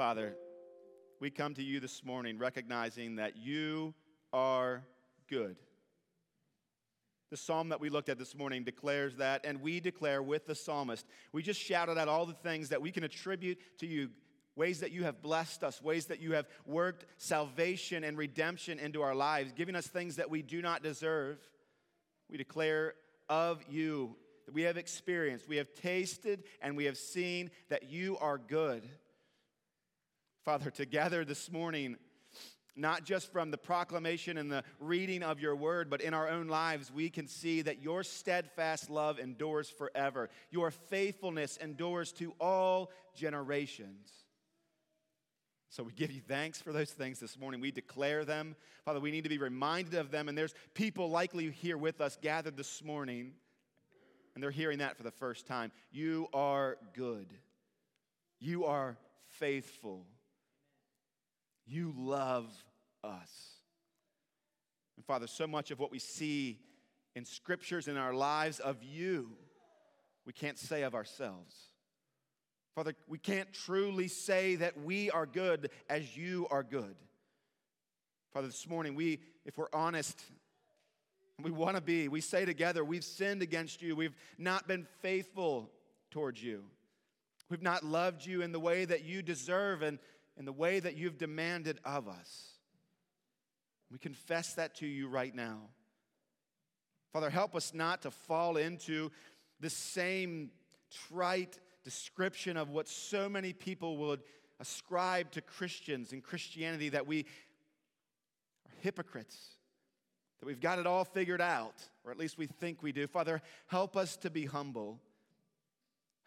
Father, we come to you this morning recognizing that you are good. The psalm that we looked at this morning declares that, and we declare with the psalmist. We just shouted out all the things that we can attribute to you ways that you have blessed us, ways that you have worked salvation and redemption into our lives, giving us things that we do not deserve. We declare of you that we have experienced, we have tasted, and we have seen that you are good. Father, together this morning, not just from the proclamation and the reading of your word, but in our own lives, we can see that your steadfast love endures forever. Your faithfulness endures to all generations. So we give you thanks for those things this morning. We declare them. Father, we need to be reminded of them. And there's people likely here with us gathered this morning, and they're hearing that for the first time. You are good, you are faithful. You love us. And Father, so much of what we see in scriptures in our lives of you, we can't say of ourselves. Father, we can't truly say that we are good as you are good. Father, this morning, we, if we're honest, we want to be, we say together, we've sinned against you. We've not been faithful towards you. We've not loved you in the way that you deserve. And in the way that you've demanded of us. We confess that to you right now. Father, help us not to fall into the same trite description of what so many people would ascribe to Christians and Christianity that we are hypocrites, that we've got it all figured out, or at least we think we do. Father, help us to be humble.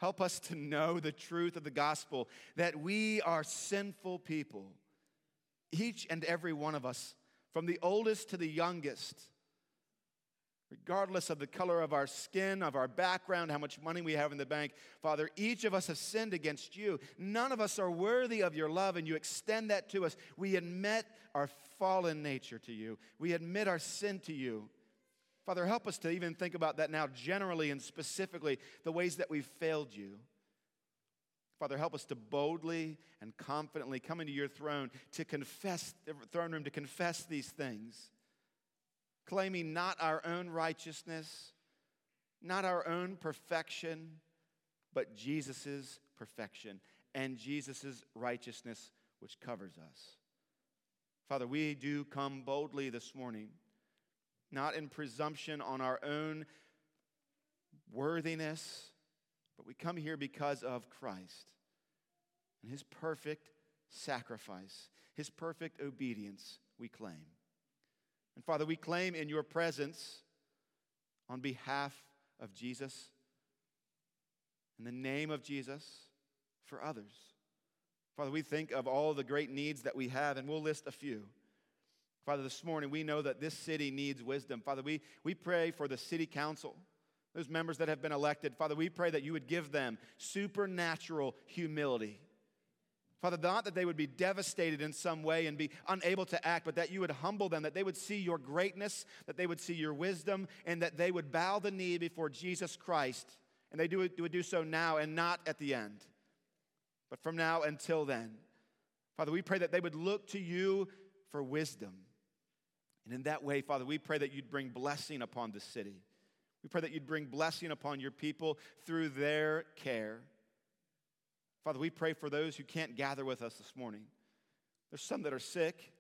Help us to know the truth of the gospel that we are sinful people, each and every one of us, from the oldest to the youngest, regardless of the color of our skin, of our background, how much money we have in the bank. Father, each of us have sinned against you. None of us are worthy of your love, and you extend that to us. We admit our fallen nature to you, we admit our sin to you. Father, help us to even think about that now, generally and specifically, the ways that we've failed you. Father, help us to boldly and confidently come into your throne to confess, the throne room to confess these things, claiming not our own righteousness, not our own perfection, but Jesus' perfection and Jesus' righteousness, which covers us. Father, we do come boldly this morning not in presumption on our own worthiness, but we come here because of Christ and his perfect sacrifice, his perfect obedience, we claim. And Father, we claim in your presence on behalf of Jesus, in the name of Jesus, for others. Father, we think of all the great needs that we have, and we'll list a few. Father, this morning we know that this city needs wisdom. Father, we, we pray for the city council, those members that have been elected. Father, we pray that you would give them supernatural humility. Father, not that they would be devastated in some way and be unable to act, but that you would humble them, that they would see your greatness, that they would see your wisdom, and that they would bow the knee before Jesus Christ. And they do, would do so now and not at the end, but from now until then. Father, we pray that they would look to you for wisdom and in that way, Father, we pray that you'd bring blessing upon the city. We pray that you'd bring blessing upon your people through their care. Father, we pray for those who can't gather with us this morning. There's some that are sick,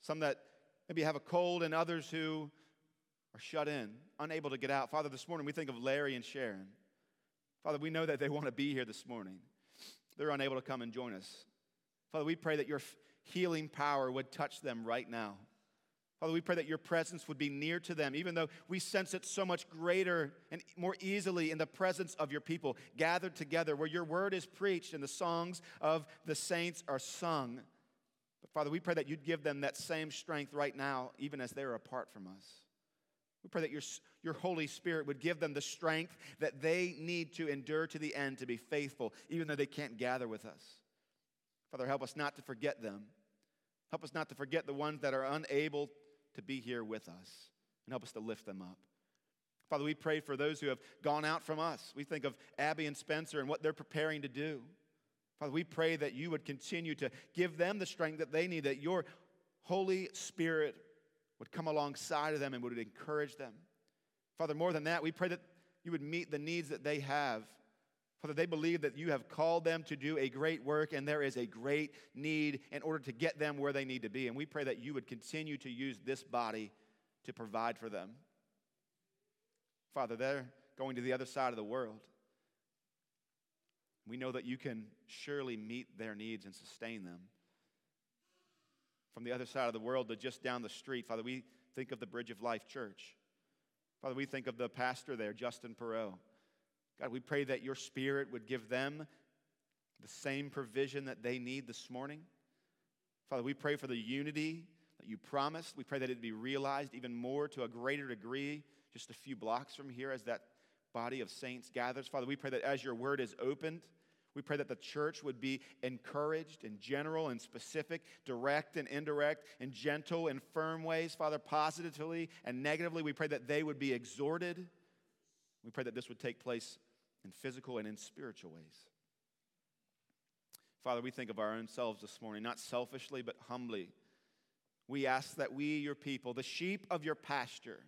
some that maybe have a cold, and others who are shut in, unable to get out. Father, this morning we think of Larry and Sharon. Father, we know that they want to be here this morning. They're unable to come and join us. Father, we pray that your healing power would touch them right now. Father, we pray that your presence would be near to them, even though we sense it so much greater and more easily in the presence of your people gathered together, where your word is preached and the songs of the saints are sung. But Father, we pray that you'd give them that same strength right now, even as they're apart from us. We pray that your, your Holy Spirit would give them the strength that they need to endure to the end to be faithful, even though they can't gather with us. Father, help us not to forget them. Help us not to forget the ones that are unable to be here with us and help us to lift them up. Father, we pray for those who have gone out from us. We think of Abby and Spencer and what they're preparing to do. Father, we pray that you would continue to give them the strength that they need, that your Holy Spirit would come alongside of them and would encourage them. Father, more than that, we pray that you would meet the needs that they have. Father, they believe that you have called them to do a great work and there is a great need in order to get them where they need to be. And we pray that you would continue to use this body to provide for them. Father, they're going to the other side of the world. We know that you can surely meet their needs and sustain them. From the other side of the world to just down the street, Father, we think of the Bridge of Life Church. Father, we think of the pastor there, Justin Perot. God, we pray that your spirit would give them the same provision that they need this morning. Father, we pray for the unity that you promised. We pray that it be realized even more to a greater degree just a few blocks from here as that body of saints gathers. Father, we pray that as your word is opened, we pray that the church would be encouraged in general and specific, direct and indirect, in gentle and firm ways, Father, positively and negatively. We pray that they would be exhorted. We pray that this would take place in physical and in spiritual ways. Father, we think of our own selves this morning, not selfishly, but humbly. We ask that we, your people, the sheep of your pasture,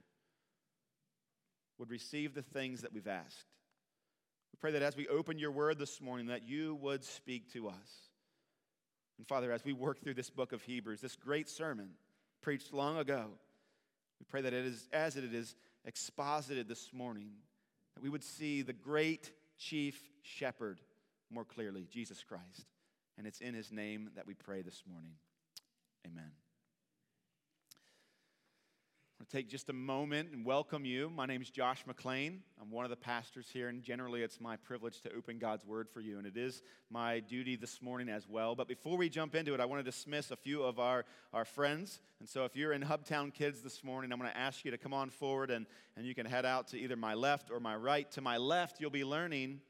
would receive the things that we've asked. We pray that as we open your word this morning, that you would speak to us. And Father, as we work through this book of Hebrews, this great sermon preached long ago, we pray that it is, as it is exposited this morning, that we would see the great chief shepherd more clearly, Jesus Christ. And it's in his name that we pray this morning. Amen. I'll take just a moment and welcome you. My name is Josh McLean. I'm one of the pastors here, and generally it's my privilege to open God's Word for you, and it is my duty this morning as well. But before we jump into it, I want to dismiss a few of our, our friends. And so if you're in Hubtown Kids this morning, I'm going to ask you to come on forward, and, and you can head out to either my left or my right. To my left, you'll be learning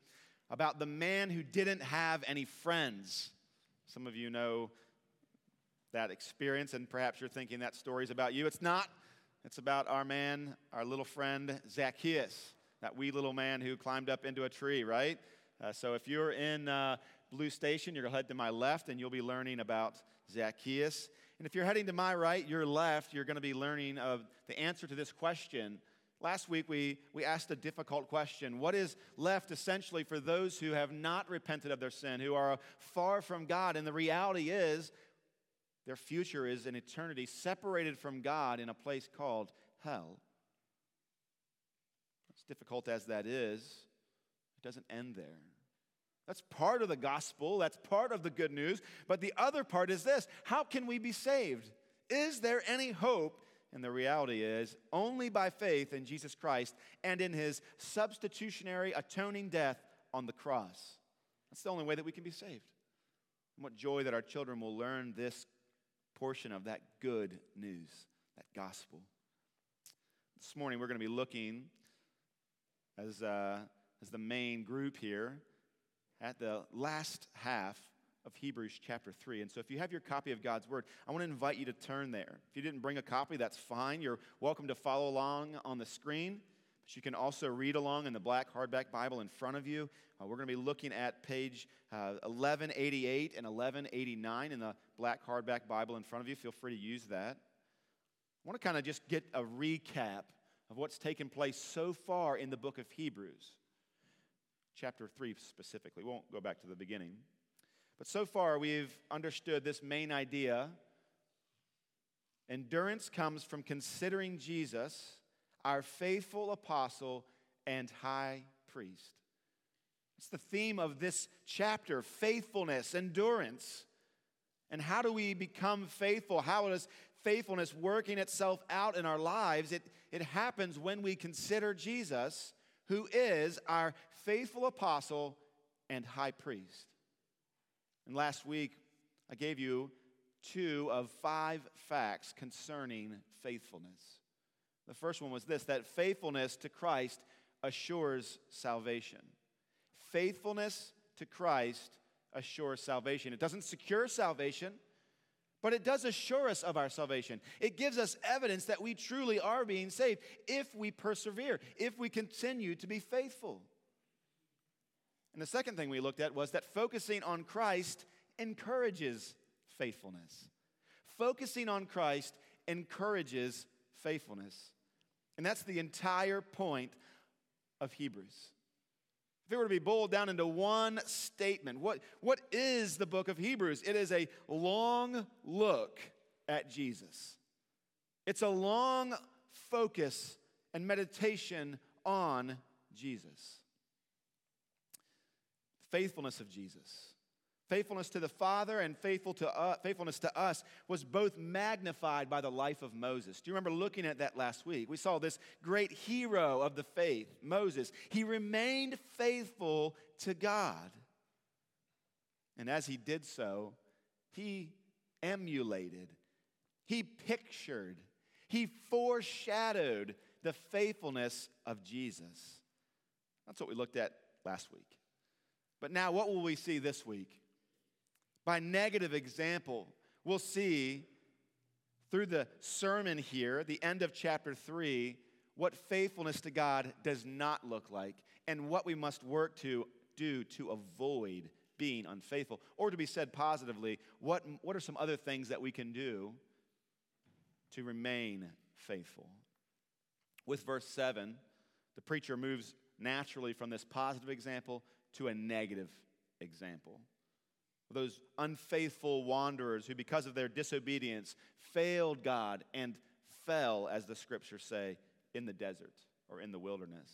about the man who didn't have any friends. Some of you know that experience, and perhaps you're thinking that story's about you. It's not. It's about our man, our little friend Zacchaeus, that wee little man who climbed up into a tree, right? Uh, so if you're in uh, Blue Station, you're going to head to my left and you'll be learning about Zacchaeus. And if you're heading to my right, your left, you're going to be learning of the answer to this question. Last week, we, we asked a difficult question. What is left essentially for those who have not repented of their sin, who are far from God? And the reality is, their future is an eternity separated from God in a place called hell. As difficult as that is, it doesn't end there. That's part of the gospel, that's part of the good news. But the other part is this how can we be saved? Is there any hope? And the reality is only by faith in Jesus Christ and in his substitutionary atoning death on the cross. That's the only way that we can be saved. And what joy that our children will learn this portion of that good news, that gospel. This morning, we're going to be looking as, uh, as the main group here at the last half of Hebrews chapter 3. And so, if you have your copy of God's Word, I want to invite you to turn there. If you didn't bring a copy, that's fine. You're welcome to follow along on the screen. But you can also read along in the black hardback Bible in front of you. Uh, we're going to be looking at page uh, 1188 and 1189 in the black hardback Bible in front of you. Feel free to use that. I want to kind of just get a recap of what's taken place so far in the book of Hebrews, chapter 3 specifically. We won't go back to the beginning. But so far, we've understood this main idea. Endurance comes from considering Jesus our faithful apostle and high priest. It's the theme of this chapter faithfulness, endurance. And how do we become faithful? How does faithfulness working itself out in our lives? It, it happens when we consider Jesus, who is our faithful apostle and high priest. And last week, I gave you two of five facts concerning faithfulness. The first one was this that faithfulness to Christ assures salvation faithfulness to Christ assures salvation. It doesn't secure salvation, but it does assure us of our salvation. It gives us evidence that we truly are being saved if we persevere, if we continue to be faithful. And the second thing we looked at was that focusing on Christ encourages faithfulness. Focusing on Christ encourages faithfulness. And that's the entire point of Hebrews. If it were to be boiled down into one statement, what, what is the book of Hebrews? It is a long look at Jesus. It's a long focus and meditation on Jesus. Faithfulness of Jesus faithfulness to the Father and faithful to uh, faithfulness to us was both magnified by the life of Moses. Do you remember looking at that last week? We saw this great hero of the faith, Moses. He remained faithful to God. And as he did so, he emulated, he pictured, he foreshadowed the faithfulness of Jesus. That's what we looked at last week. But now, what will we see this week? By negative example. We'll see through the sermon here, the end of chapter 3, what faithfulness to God does not look like and what we must work to do to avoid being unfaithful. Or to be said positively, what, what are some other things that we can do to remain faithful? With verse 7, the preacher moves naturally from this positive example to a negative example those unfaithful wanderers who, because of their disobedience, failed God and fell, as the scriptures say, in the desert or in the wilderness.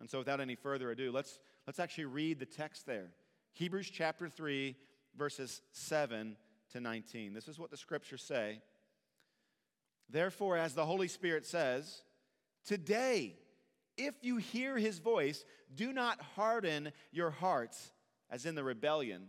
And so, without any further ado, let's, let's actually read the text there Hebrews chapter 3, verses 7 to 19. This is what the scriptures say. Therefore, as the Holy Spirit says, today, if you hear his voice, do not harden your hearts as in the rebellion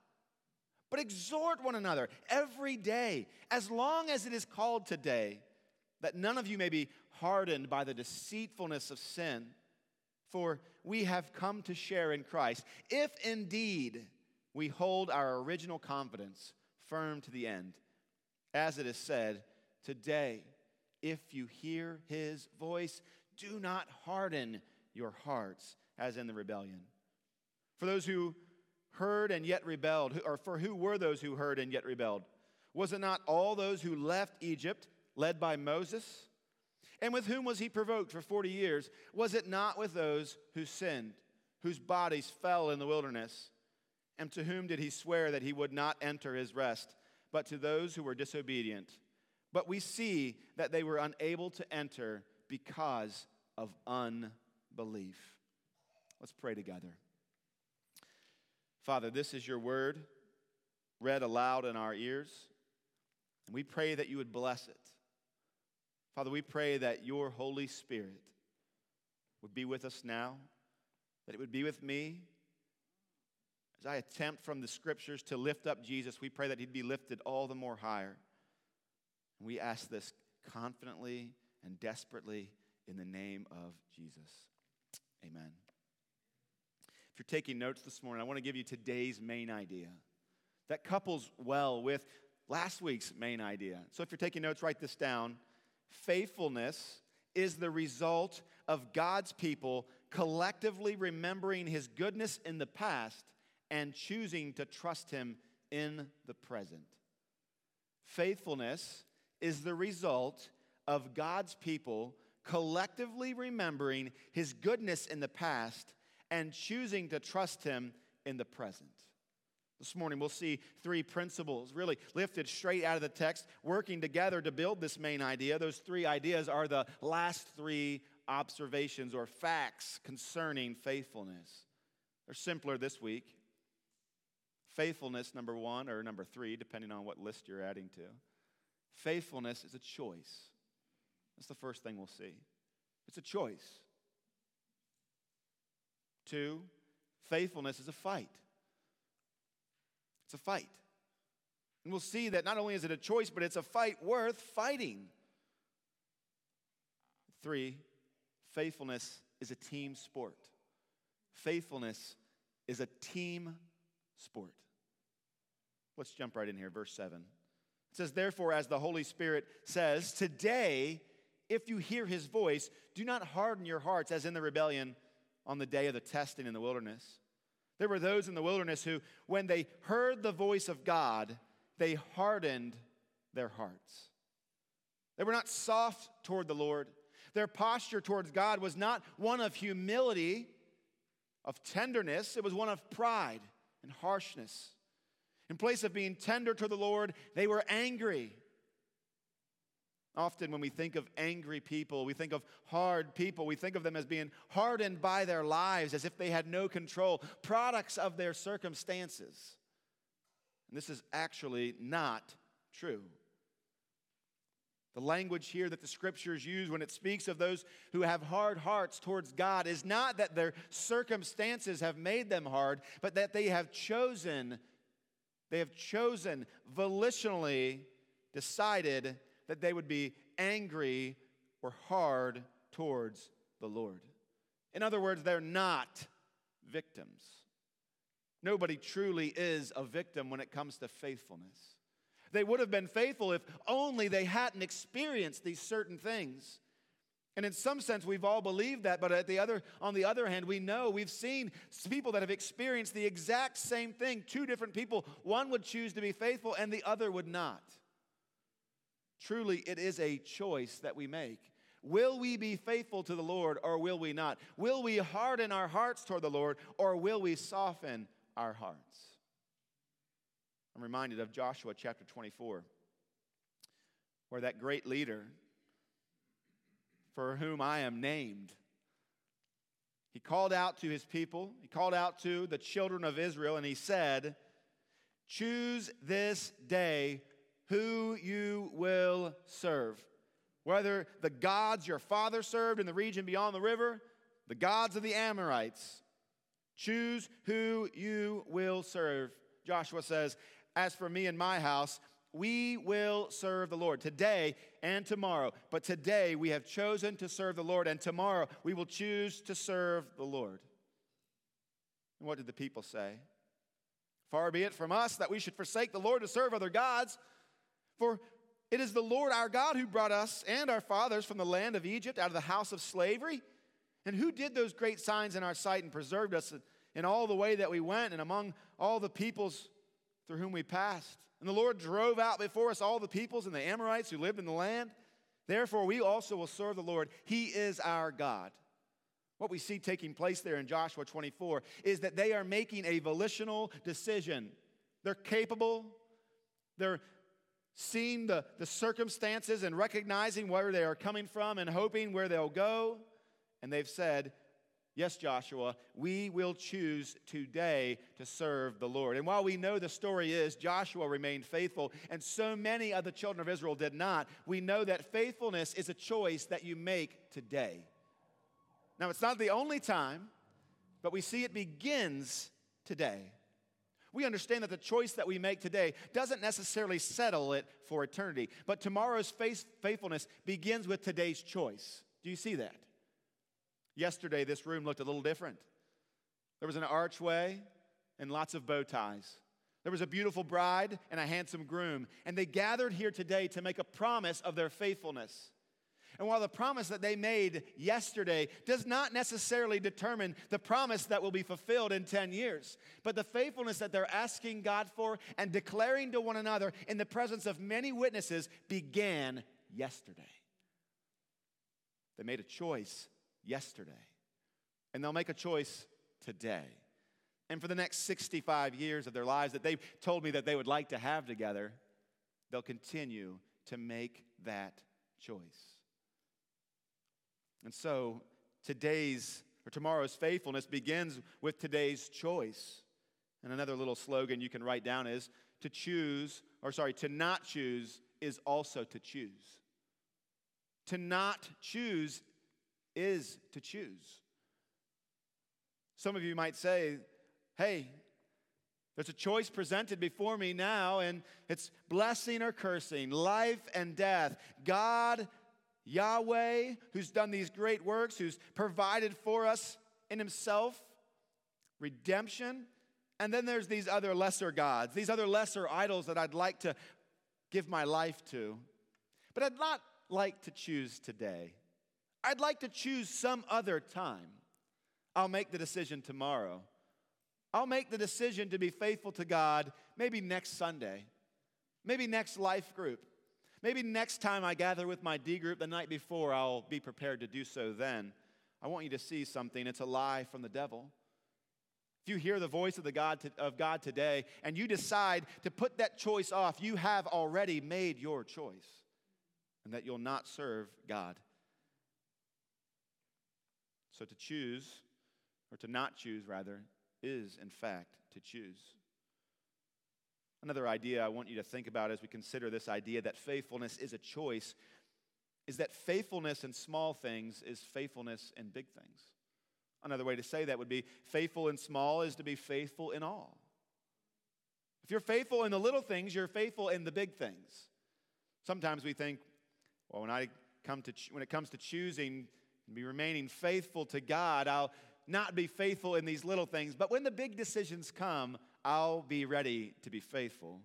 But exhort one another every day, as long as it is called today, that none of you may be hardened by the deceitfulness of sin. For we have come to share in Christ, if indeed we hold our original confidence firm to the end. As it is said, today, if you hear his voice, do not harden your hearts as in the rebellion. For those who heard and yet rebelled? Or for who were those who heard and yet rebelled? Was it not all those who left Egypt, led by Moses? And with whom was he provoked for 40 years? Was it not with those who sinned, whose bodies fell in the wilderness? And to whom did he swear that he would not enter his rest, but to those who were disobedient? But we see that they were unable to enter because of unbelief. Let's pray together. Father, this is your word read aloud in our ears. And we pray that you would bless it. Father, we pray that your Holy Spirit would be with us now, that it would be with me. As I attempt from the scriptures to lift up Jesus, we pray that he'd be lifted all the more higher. And we ask this confidently and desperately in the name of Jesus. Amen. If you're taking notes this morning, I want to give you today's main idea that couples well with last week's main idea. So if you're taking notes, write this down. Faithfulness is the result of God's people collectively remembering his goodness in the past and choosing to trust him in the present. Faithfulness is the result of God's people collectively remembering his goodness in the past and choosing to trust Him in the present. This morning, we'll see three principles really lifted straight out of the text, working together to build this main idea. Those three ideas are the last three observations or facts concerning faithfulness. They're simpler this week. Faithfulness, number one, or number three, depending on what list you're adding to. Faithfulness is a choice. That's the first thing we'll see. It's a choice. Two, faithfulness is a fight. It's a fight. And we'll see that not only is it a choice, but it's a fight worth fighting. Three, faithfulness is a team sport. Faithfulness is a team sport. Let's jump right in here, verse 7. It says, Therefore, as the Holy Spirit says, today, if you hear his voice, do not harden your hearts as in the rebellion on the day of the testing in the wilderness. There were those in the wilderness who, when they heard the voice of God, they hardened their hearts. They were not soft toward the Lord. Their posture towards God was not one of humility, of tenderness, it was one of pride and harshness. In place of being tender to the Lord, they were angry. Often, when we think of angry people, we think of hard people, we think of them as being hardened by their lives, as if they had no control, products of their circumstances. And this is actually not true. The language here that the scriptures use when it speaks of those who have hard hearts towards God is not that their circumstances have made them hard, but that they have chosen they have chosen, volitionally decided that they would be angry or hard towards the Lord. In other words, they're not victims. Nobody truly is a victim when it comes to faithfulness. They would have been faithful if only they hadn't experienced these certain things. And in some sense, we've all believed that, but at the other, on the other hand, we know we've seen people that have experienced the exact same thing. Two different people. One would choose to be faithful, and the other would not. Truly, it is a choice that we make. Will we be faithful to the Lord or will we not? Will we harden our hearts toward the Lord or will we soften our hearts? I'm reminded of Joshua chapter 24, where that great leader for whom I am named. He called out to his people, he called out to the children of Israel, and he said, Choose this day who you will serve. Whether the gods your father served in the region beyond the river, the gods of the Amorites, choose who you will serve. Joshua says, As for me and my house, we will serve the Lord today and tomorrow. But today we have chosen to serve the Lord, and tomorrow we will choose to serve the Lord. And what did the people say? Far be it from us that we should forsake the Lord to serve other gods. For it is the Lord our God who brought us and our fathers from the land of Egypt out of the house of slavery. And who did those great signs in our sight and preserved us in all the way that we went and among all the peoples through whom we passed? And the Lord drove out before us all the peoples and the Amorites who lived in the land. Therefore, we also will serve the Lord. He is our God. What we see taking place there in Joshua 24 is that they are making a volitional decision. They're capable, they're seeing the, the circumstances and recognizing where they are coming from and hoping where they'll go. And they've said, Yes, Joshua, we will choose today to serve the Lord. And while we know the story is Joshua remained faithful and so many of the children of Israel did not, we know that faithfulness is a choice that you make today. Now, it's not the only time, but we see it begins today. We understand that the choice that we make today doesn't necessarily settle it for eternity, but tomorrow's faithfulness begins with today's choice. Do you see that? Yesterday, this room looked a little different. There was an archway and lots of bow ties. There was a beautiful bride and a handsome groom, and they gathered here today to make a promise of their faithfulness. And while the promise that they made yesterday does not necessarily determine the promise that will be fulfilled in 10 years, but the faithfulness that they're asking God for and declaring to one another in the presence of many witnesses began yesterday. They made a choice yesterday. And they'll make a choice today. And for the next 65 years of their lives that they've told me that they would like to have together, they'll continue to make that choice. And so today's or tomorrow's faithfulness begins with today's choice. And another little slogan you can write down is to choose, or sorry, to not choose is also to choose. To not choose is to choose. Some of you might say, hey, There's a choice presented before me now, and it's blessing or cursing, life and death. God, Yahweh, who's done these great works, who's provided for us in Himself, redemption. And then there's these other lesser gods, these other lesser idols that I'd like to give my life to. But I'd not like to choose today. I'd like to choose some other time. I'll make the decision tomorrow. I'll make the decision to be faithful to God maybe next Sunday, maybe next life group, maybe next time I gather with my D group the night before, I'll be prepared to do so then. I want you to see something. It's a lie from the devil. If you hear the voice of, the God to, of God today and you decide to put that choice off, you have already made your choice and that you'll not serve God. So to choose, or to not choose rather, is in fact to choose. Another idea I want you to think about as we consider this idea that faithfulness is a choice is that faithfulness in small things is faithfulness in big things. Another way to say that would be faithful in small is to be faithful in all. If you're faithful in the little things, you're faithful in the big things. Sometimes we think, well, when I come to when it comes to choosing and be remaining faithful to God, I'll not be faithful in these little things, but when the big decisions come, I'll be ready to be faithful.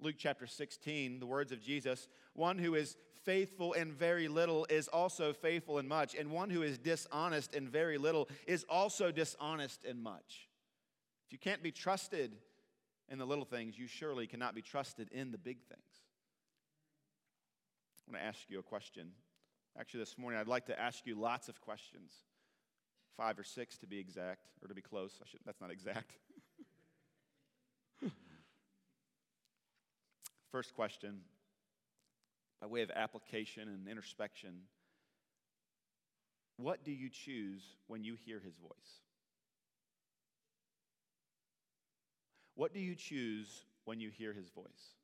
Luke chapter 16, the words of Jesus one who is faithful in very little is also faithful in much, and one who is dishonest in very little is also dishonest in much. If you can't be trusted in the little things, you surely cannot be trusted in the big things. I want to ask you a question. Actually, this morning, I'd like to ask you lots of questions five or six to be exact, or to be close. Should, that's not exact. First question, by way of application and introspection what do you choose when you hear his voice? What do you choose when you hear his voice?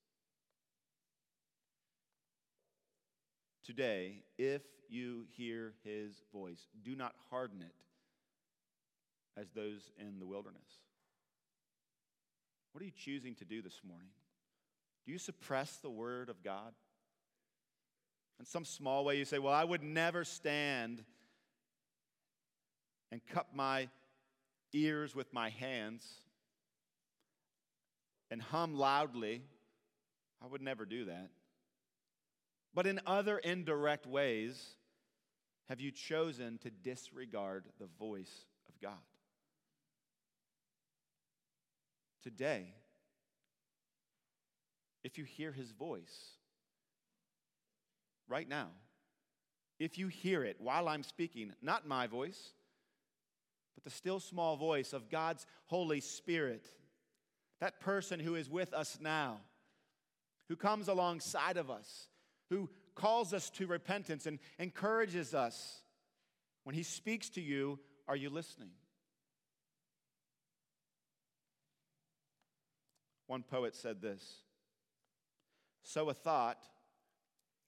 Today, if you hear his voice, do not harden it as those in the wilderness? What are you choosing to do this morning? Do you suppress the word of God? In some small way, you say, Well, I would never stand and cup my ears with my hands and hum loudly. I would never do that. But in other indirect ways, have you chosen to disregard the voice of God? today, if you hear his voice right now, if you hear it while I'm speaking, not my voice, but the still small voice of God's Holy Spirit, that person who is with us now, who comes alongside of us, who calls us to repentance and encourages us, when he speaks to you, are you listening? One poet said this Sow a thought,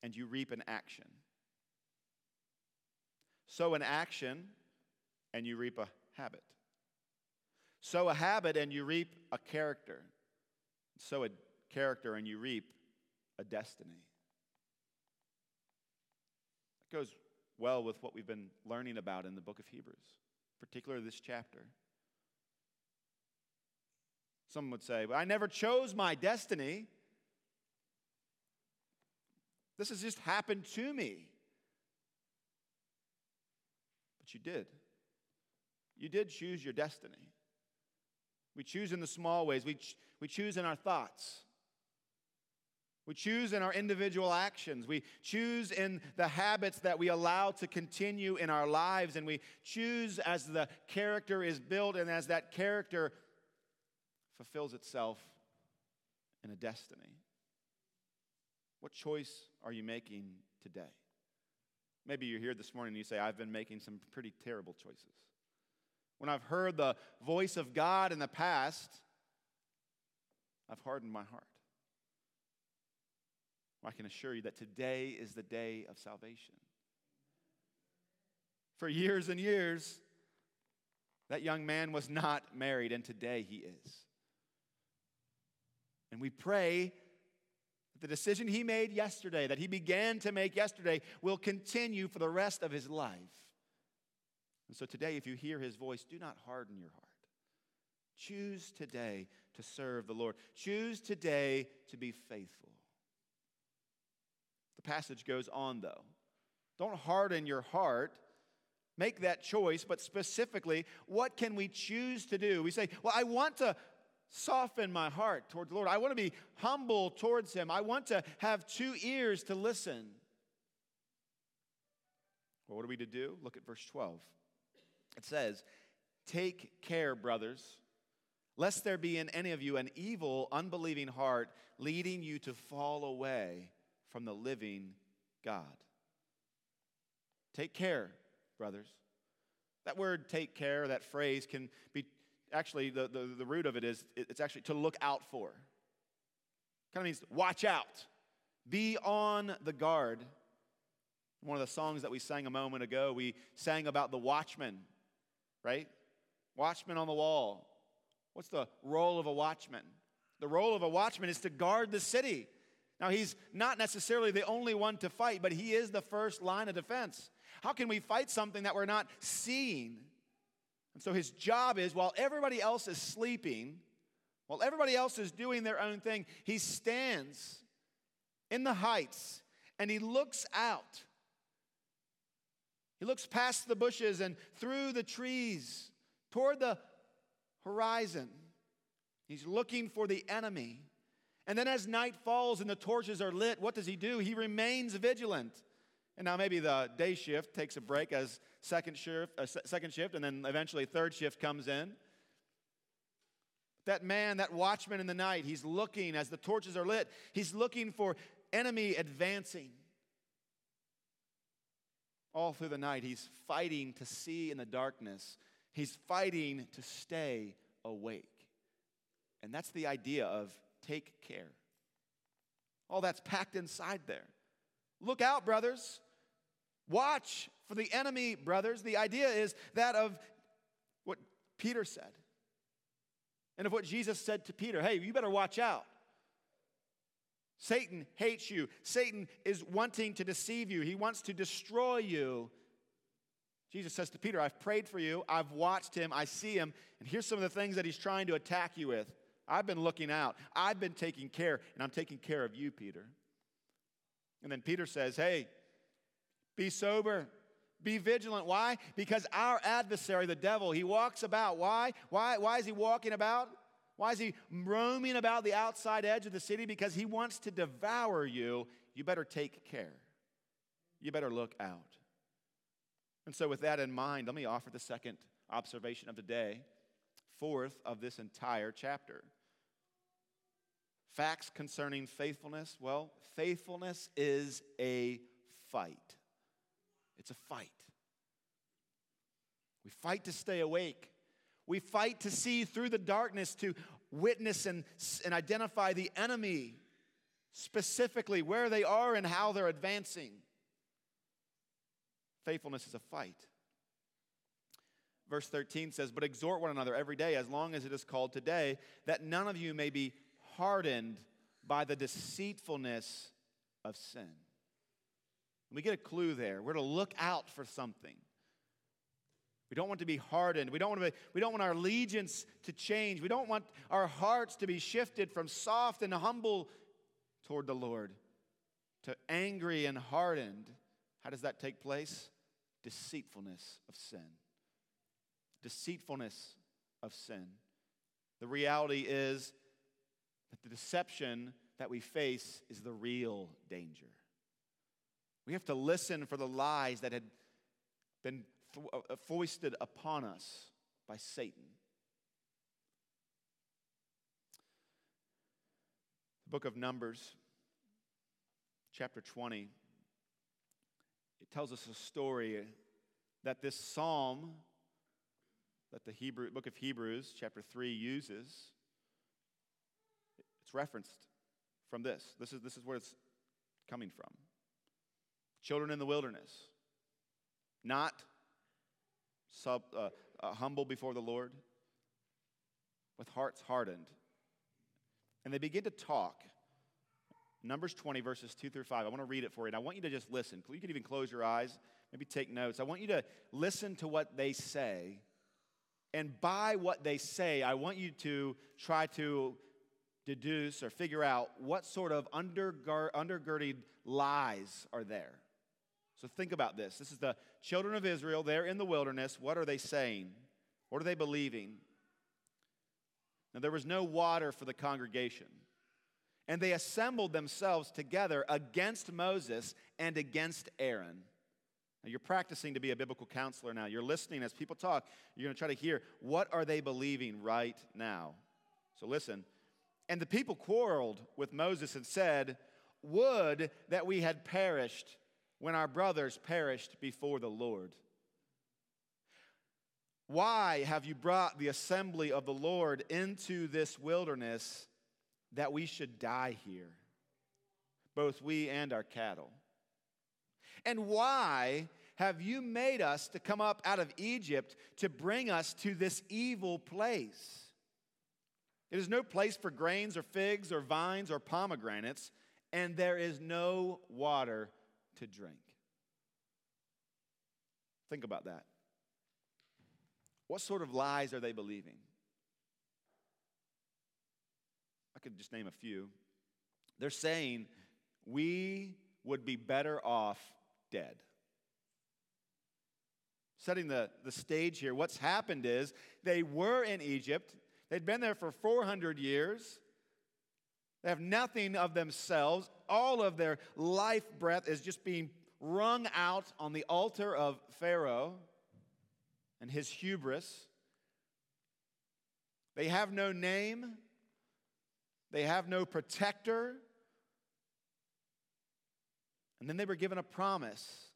and you reap an action. Sow an action, and you reap a habit. Sow a habit, and you reap a character. Sow a character, and you reap a destiny. It goes well with what we've been learning about in the book of Hebrews, particularly this chapter. Some would say, but I never chose my destiny. This has just happened to me. But you did. You did choose your destiny. We choose in the small ways, we, ch- we choose in our thoughts. We choose in our individual actions. We choose in the habits that we allow to continue in our lives. And we choose as the character is built and as that character fulfills itself in a destiny. What choice are you making today? Maybe you're here this morning and you say, I've been making some pretty terrible choices. When I've heard the voice of God in the past, I've hardened my heart. I can assure you that today is the day of salvation. For years and years, that young man was not married, and today he is. And we pray the decision he made yesterday, that he began to make yesterday, will continue for the rest of his life. And so today, if you hear his voice, do not harden your heart. Choose today to serve the Lord. Choose today to be faithful. The passage goes on, though. Don't harden your heart. Make that choice, but specifically, what can we choose to do? We say, Well, I want to soften my heart towards the Lord. I want to be humble towards Him. I want to have two ears to listen. Well, what are we to do? Look at verse 12. It says, Take care, brothers, lest there be in any of you an evil, unbelieving heart leading you to fall away from the living God. Take care, brothers. That word take care, that phrase can be actually, the, the, the root of it is it's actually to look out for. Kind of means watch out, be on the guard. One of the songs that we sang a moment ago, we sang about the watchman, right? Watchman on the wall. What's the role of a watchman? The role of a watchman is to guard the city. Now, he's not necessarily the only one to fight, but he is the first line of defense. How can we fight something that we're not seeing? And so his job is while everybody else is sleeping, while everybody else is doing their own thing, he stands in the heights and he looks out. He looks past the bushes and through the trees toward the horizon. He's looking for the enemy. And then as night falls and the torches are lit, what does he do? He remains vigilant. And now maybe the day shift takes a break as second shift, uh, second shift, and then eventually third shift comes in. That man, that watchman in the night, he's looking as the torches are lit, he's looking for enemy advancing. All through the night, he's fighting to see in the darkness. He's fighting to stay awake. And that's the idea of take care. All that's packed inside there. Look out, brothers. Watch for the enemy, brothers. The idea is that of what Peter said and of what Jesus said to Peter hey, you better watch out. Satan hates you. Satan is wanting to deceive you, he wants to destroy you. Jesus says to Peter, I've prayed for you, I've watched him, I see him, and here's some of the things that he's trying to attack you with. I've been looking out, I've been taking care, and I'm taking care of you, Peter. And then Peter says, Hey, be sober. Be vigilant. Why? Because our adversary, the devil, he walks about. Why? Why, why is he walking about? Why is he roaming about the outside edge of the city? Because he wants to devour you. You better take care. You better look out. And so, with that in mind, let me offer the second observation of the day, fourth of this entire chapter. Facts concerning faithfulness. Well, faithfulness is a fight. It's a fight. We fight to stay awake. We fight to see through the darkness, to witness and, and identify the enemy, specifically where they are and how they're advancing. Faithfulness is a fight. Verse 13 says, But exhort one another every day, as long as it is called today, that none of you may be hardened by the deceitfulness of sin. We get a clue there. We're to look out for something. We don't want to be hardened. We don't want, to be, we don't want our allegiance to change. We don't want our hearts to be shifted from soft and humble toward the Lord to angry and hardened. How does that take place? Deceitfulness of sin. Deceitfulness of sin. The reality is that the deception that we face is the real danger. We have to listen for the lies that had been uh, uh, foisted upon us by Satan. The book of Numbers, chapter 20, it tells us a story that this psalm that the Hebrew, book of Hebrews, chapter 3, uses. It's referenced from this. This is, this is where it's coming from children in the wilderness, not sub, uh, uh, humble before the Lord, with hearts hardened. and they begin to talk. Numbers 20, verses 2 through 5. I want to read it for you, and I want you to just listen. You can even close your eyes, maybe take notes. I want you to listen to what they say, and by what they say, I want you to try to deduce or figure out what sort of undergirded lies are there. So think about this. This is the children of Israel. They're in the wilderness. What are they saying? What are they believing? Now, there was no water for the congregation. And they assembled themselves together against Moses and against Aaron. Now, you're practicing to be a biblical counselor now. You're listening as people talk. You're going to try to hear what are they believing right now. So listen. And the people quarreled with Moses and said, Would that we had perished when our brothers perished before the Lord. Why have you brought the assembly of the Lord into this wilderness that we should die here, both we and our cattle? And why have you made us to come up out of Egypt to bring us to this evil place? It is no place for grains or figs or vines or pomegranates, and there is no water to drink. Think about that. What sort of lies are they believing? I could just name a few. They're saying we would be better off dead. Setting the, the stage here, what's happened is they were in Egypt, they'd been there for 400 years. They have nothing of themselves. All of their life breath is just being wrung out on the altar of Pharaoh and his hubris. They have no name, they have no protector. And then they were given a promise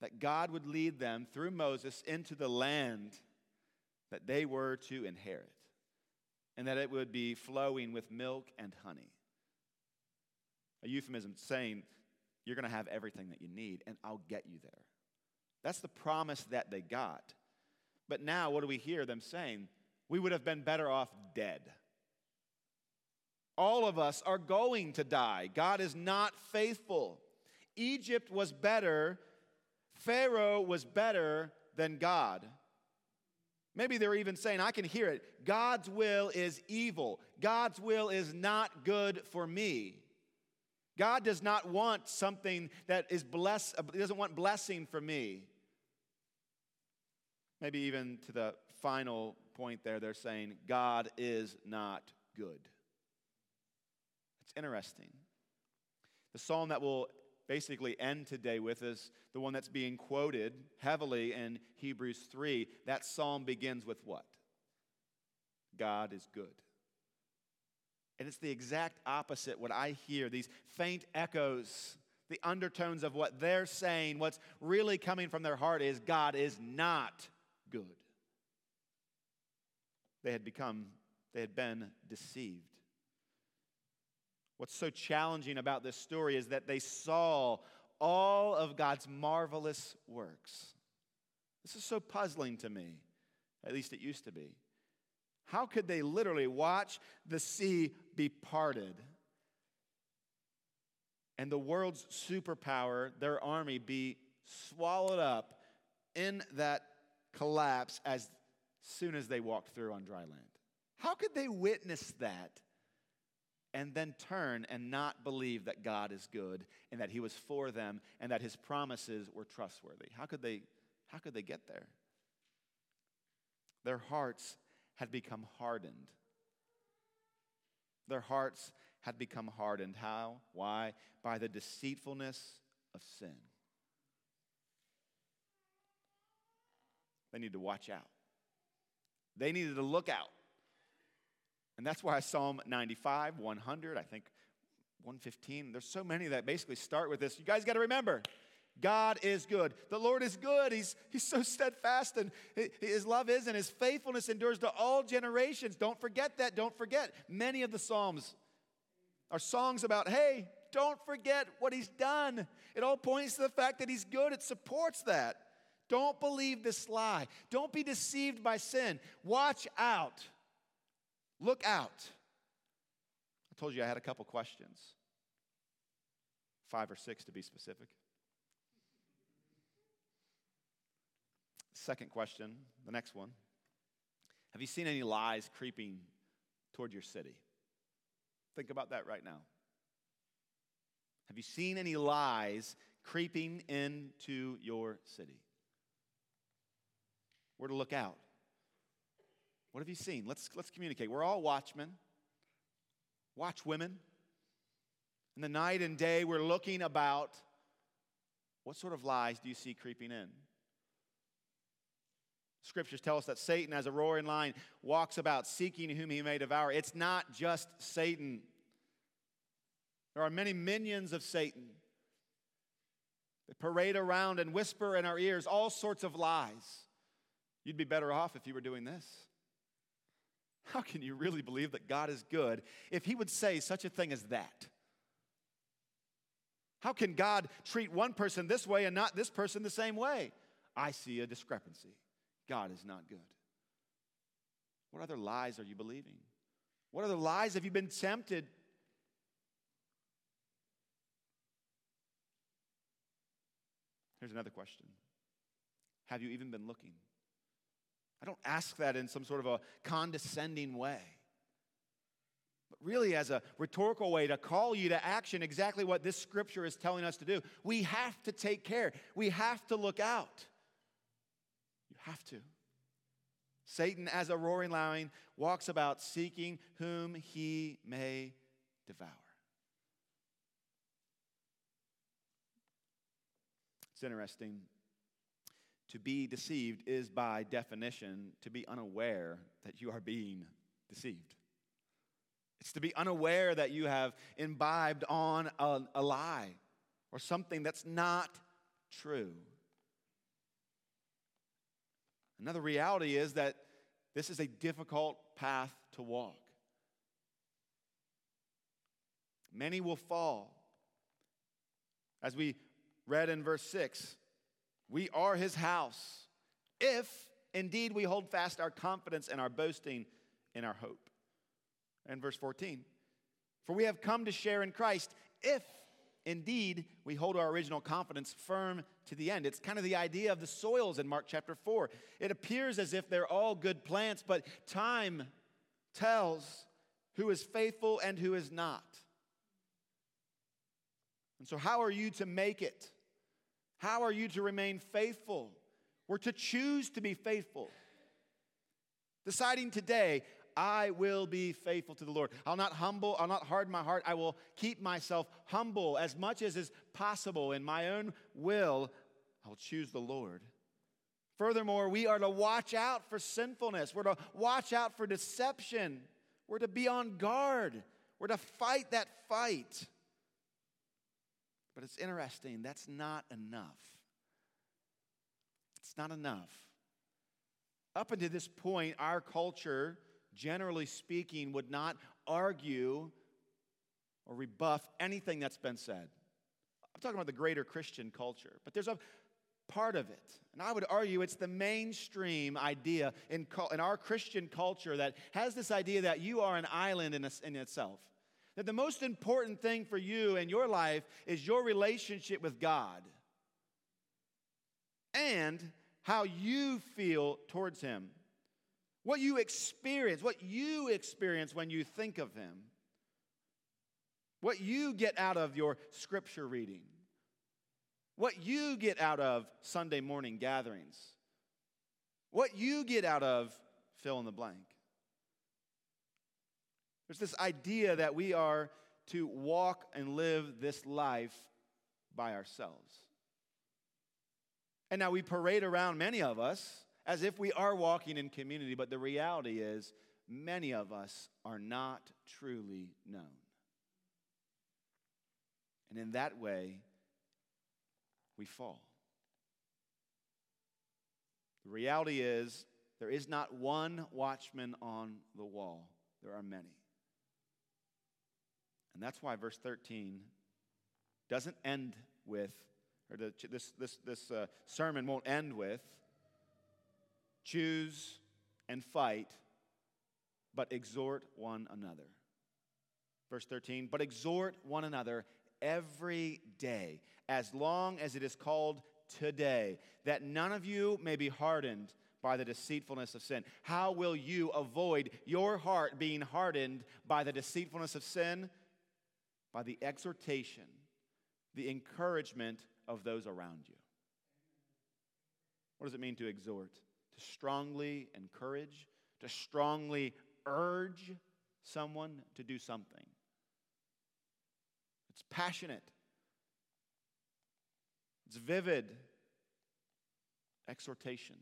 that God would lead them through Moses into the land that they were to inherit, and that it would be flowing with milk and honey. A euphemism saying, You're going to have everything that you need, and I'll get you there. That's the promise that they got. But now, what do we hear them saying? We would have been better off dead. All of us are going to die. God is not faithful. Egypt was better, Pharaoh was better than God. Maybe they're even saying, I can hear it God's will is evil, God's will is not good for me. God does not want something that is blessed, he doesn't want blessing for me. Maybe even to the final point there, they're saying, God is not good. It's interesting. The psalm that will basically end today with is the one that's being quoted heavily in Hebrews 3. That psalm begins with what? God is good. And it's the exact opposite what I hear these faint echoes, the undertones of what they're saying. What's really coming from their heart is God is not good. They had become, they had been deceived. What's so challenging about this story is that they saw all of God's marvelous works. This is so puzzling to me. At least it used to be. How could they literally watch the sea be parted and the world's superpower, their army, be swallowed up in that collapse as soon as they walked through on dry land? How could they witness that and then turn and not believe that God is good and that He was for them and that His promises were trustworthy? How could they, how could they get there? Their hearts had become hardened. Their hearts had become hardened. How? Why? By the deceitfulness of sin. They need to watch out. They needed to look out. And that's why Psalm 95, 100, I think 115, there's so many that basically start with this. You guys got to remember, God is good. The Lord is good. He's, he's so steadfast, and His love is, and His faithfulness endures to all generations. Don't forget that. Don't forget. Many of the Psalms are songs about, hey, don't forget what He's done. It all points to the fact that He's good, it supports that. Don't believe this lie. Don't be deceived by sin. Watch out. Look out. I told you I had a couple questions, five or six to be specific. Second question, the next one. Have you seen any lies creeping toward your city? Think about that right now. Have you seen any lies creeping into your city? Where to look out? What have you seen? Let's, let's communicate. We're all watchmen, watch women. In the night and day, we're looking about what sort of lies do you see creeping in? Scriptures tell us that Satan, as a roaring lion, walks about seeking whom he may devour. It's not just Satan, there are many minions of Satan that parade around and whisper in our ears all sorts of lies. You'd be better off if you were doing this. How can you really believe that God is good if He would say such a thing as that? How can God treat one person this way and not this person the same way? I see a discrepancy. God is not good. What other lies are you believing? What other lies have you been tempted? Here's another question Have you even been looking? I don't ask that in some sort of a condescending way, but really as a rhetorical way to call you to action exactly what this scripture is telling us to do. We have to take care, we have to look out. Have to. Satan, as a roaring lion, walks about seeking whom he may devour. It's interesting. To be deceived is, by definition, to be unaware that you are being deceived. It's to be unaware that you have imbibed on a, a lie or something that's not true. Another reality is that this is a difficult path to walk. Many will fall. As we read in verse 6, we are his house if indeed we hold fast our confidence and our boasting in our hope. And verse 14, for we have come to share in Christ if indeed we hold our original confidence firm to the end. It's kind of the idea of the soils in Mark chapter 4. It appears as if they're all good plants, but time tells who is faithful and who is not. And so, how are you to make it? How are you to remain faithful? We're to choose to be faithful. Deciding today, I will be faithful to the Lord. I'll not humble, I'll not harden my heart. I will keep myself humble as much as is possible in my own will. I'll choose the Lord. Furthermore, we are to watch out for sinfulness. We're to watch out for deception. We're to be on guard. We're to fight that fight. But it's interesting, that's not enough. It's not enough. Up until this point, our culture generally speaking, would not argue or rebuff anything that's been said. I'm talking about the greater Christian culture, but there's a part of it. And I would argue it's the mainstream idea in, in our Christian culture that has this idea that you are an island in, a, in itself. That the most important thing for you in your life is your relationship with God and how you feel towards Him. What you experience, what you experience when you think of Him. What you get out of your scripture reading. What you get out of Sunday morning gatherings. What you get out of fill in the blank. There's this idea that we are to walk and live this life by ourselves. And now we parade around, many of us, as if we are walking in community, but the reality is, many of us are not truly known. And in that way, we fall. The reality is, there is not one watchman on the wall, there are many. And that's why verse 13 doesn't end with, or the, this, this, this uh, sermon won't end with, choose and fight, but exhort one another. Verse 13, but exhort one another every day, as long as it is called today, that none of you may be hardened by the deceitfulness of sin. How will you avoid your heart being hardened by the deceitfulness of sin? By the exhortation, the encouragement of those around you. What does it mean to exhort? To strongly encourage, to strongly urge someone to do something. It's passionate, it's vivid. Exhortation,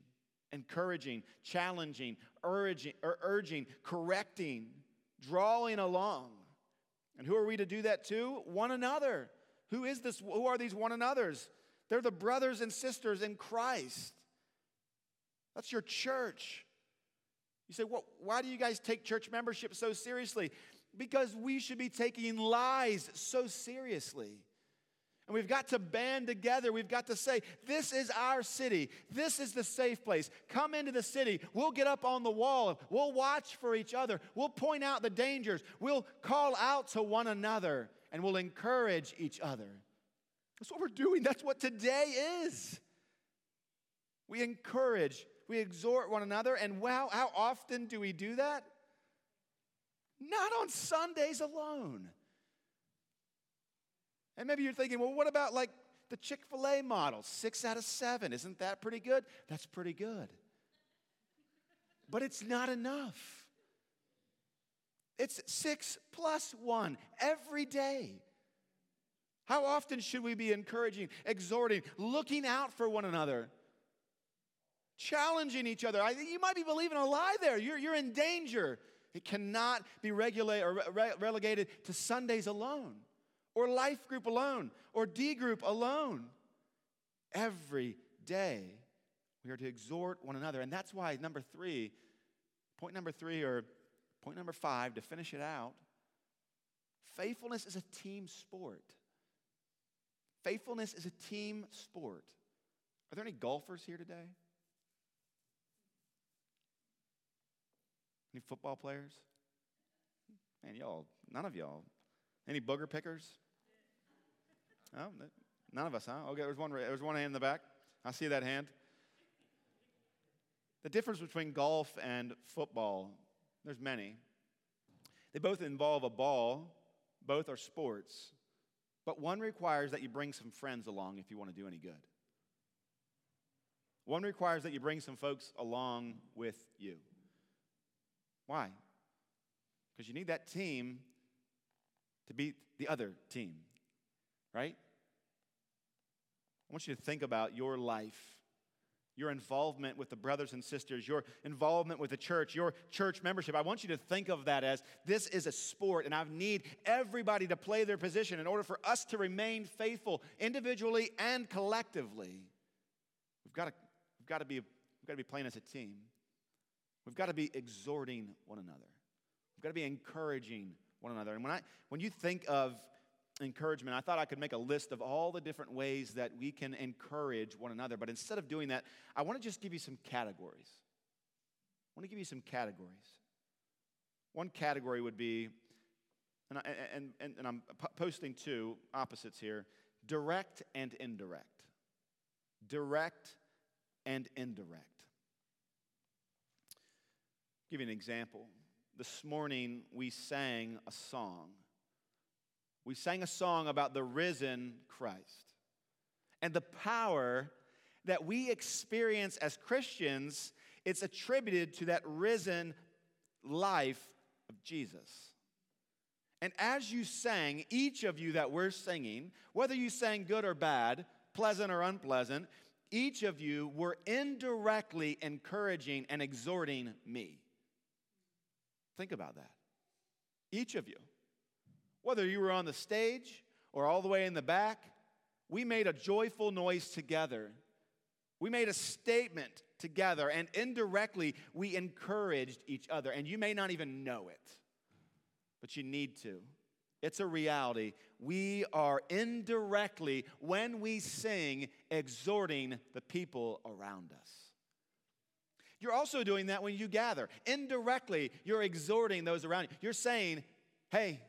encouraging, challenging, urging, urging, correcting, drawing along. And who are we to do that to? One another. Who is this? Who are these one another's? They're the brothers and sisters in Christ. That's your church. You say, well, why do you guys take church membership so seriously? Because we should be taking lies so seriously. And we've got to band together. We've got to say, This is our city. This is the safe place. Come into the city. We'll get up on the wall. We'll watch for each other. We'll point out the dangers. We'll call out to one another and we'll encourage each other. That's what we're doing. That's what today is. We encourage, we exhort one another. And wow, how often do we do that? Not on Sundays alone. And maybe you're thinking, well, what about like the Chick fil A model? Six out of seven. Isn't that pretty good? That's pretty good. But it's not enough. It's six plus one every day. How often should we be encouraging, exhorting, looking out for one another, challenging each other? I you might be believing a lie there. You're, you're in danger. It cannot be regulate, or re- relegated to Sundays alone or life group alone or D group alone. Every day, we are to exhort one another. And that's why, number three, point number three, or point number five, to finish it out, faithfulness is a team sport. Faithfulness is a team sport. Are there any golfers here today? Any football players? Man, y'all, none of y'all. Any booger pickers? Oh, none of us, huh? Okay, there's one, there's one hand in the back. I see that hand. The difference between golf and football, there's many. They both involve a ball, both are sports, but one requires that you bring some friends along if you want to do any good. One requires that you bring some folks along with you. Why? Because you need that team to beat the other team right? I want you to think about your life, your involvement with the brothers and sisters, your involvement with the church, your church membership. I want you to think of that as this is a sport, and I need everybody to play their position in order for us to remain faithful individually and collectively. We've got to, we've got to, be, we've got to be playing as a team. We've got to be exhorting one another. We've got to be encouraging one another. And when, I, when you think of encouragement, I thought I could make a list of all the different ways that we can encourage one another. But instead of doing that, I want to just give you some categories. I want to give you some categories. One category would be, and, I, and, and, and I'm posting two opposites here direct and indirect. Direct and indirect. Give you an example. This morning we sang a song we sang a song about the risen Christ and the power that we experience as Christians. It's attributed to that risen life of Jesus. And as you sang, each of you that were singing, whether you sang good or bad, pleasant or unpleasant, each of you were indirectly encouraging and exhorting me. Think about that. Each of you. Whether you were on the stage or all the way in the back, we made a joyful noise together. We made a statement together, and indirectly, we encouraged each other. And you may not even know it, but you need to. It's a reality. We are indirectly, when we sing, exhorting the people around us. You're also doing that when you gather. Indirectly, you're exhorting those around you. You're saying, hey,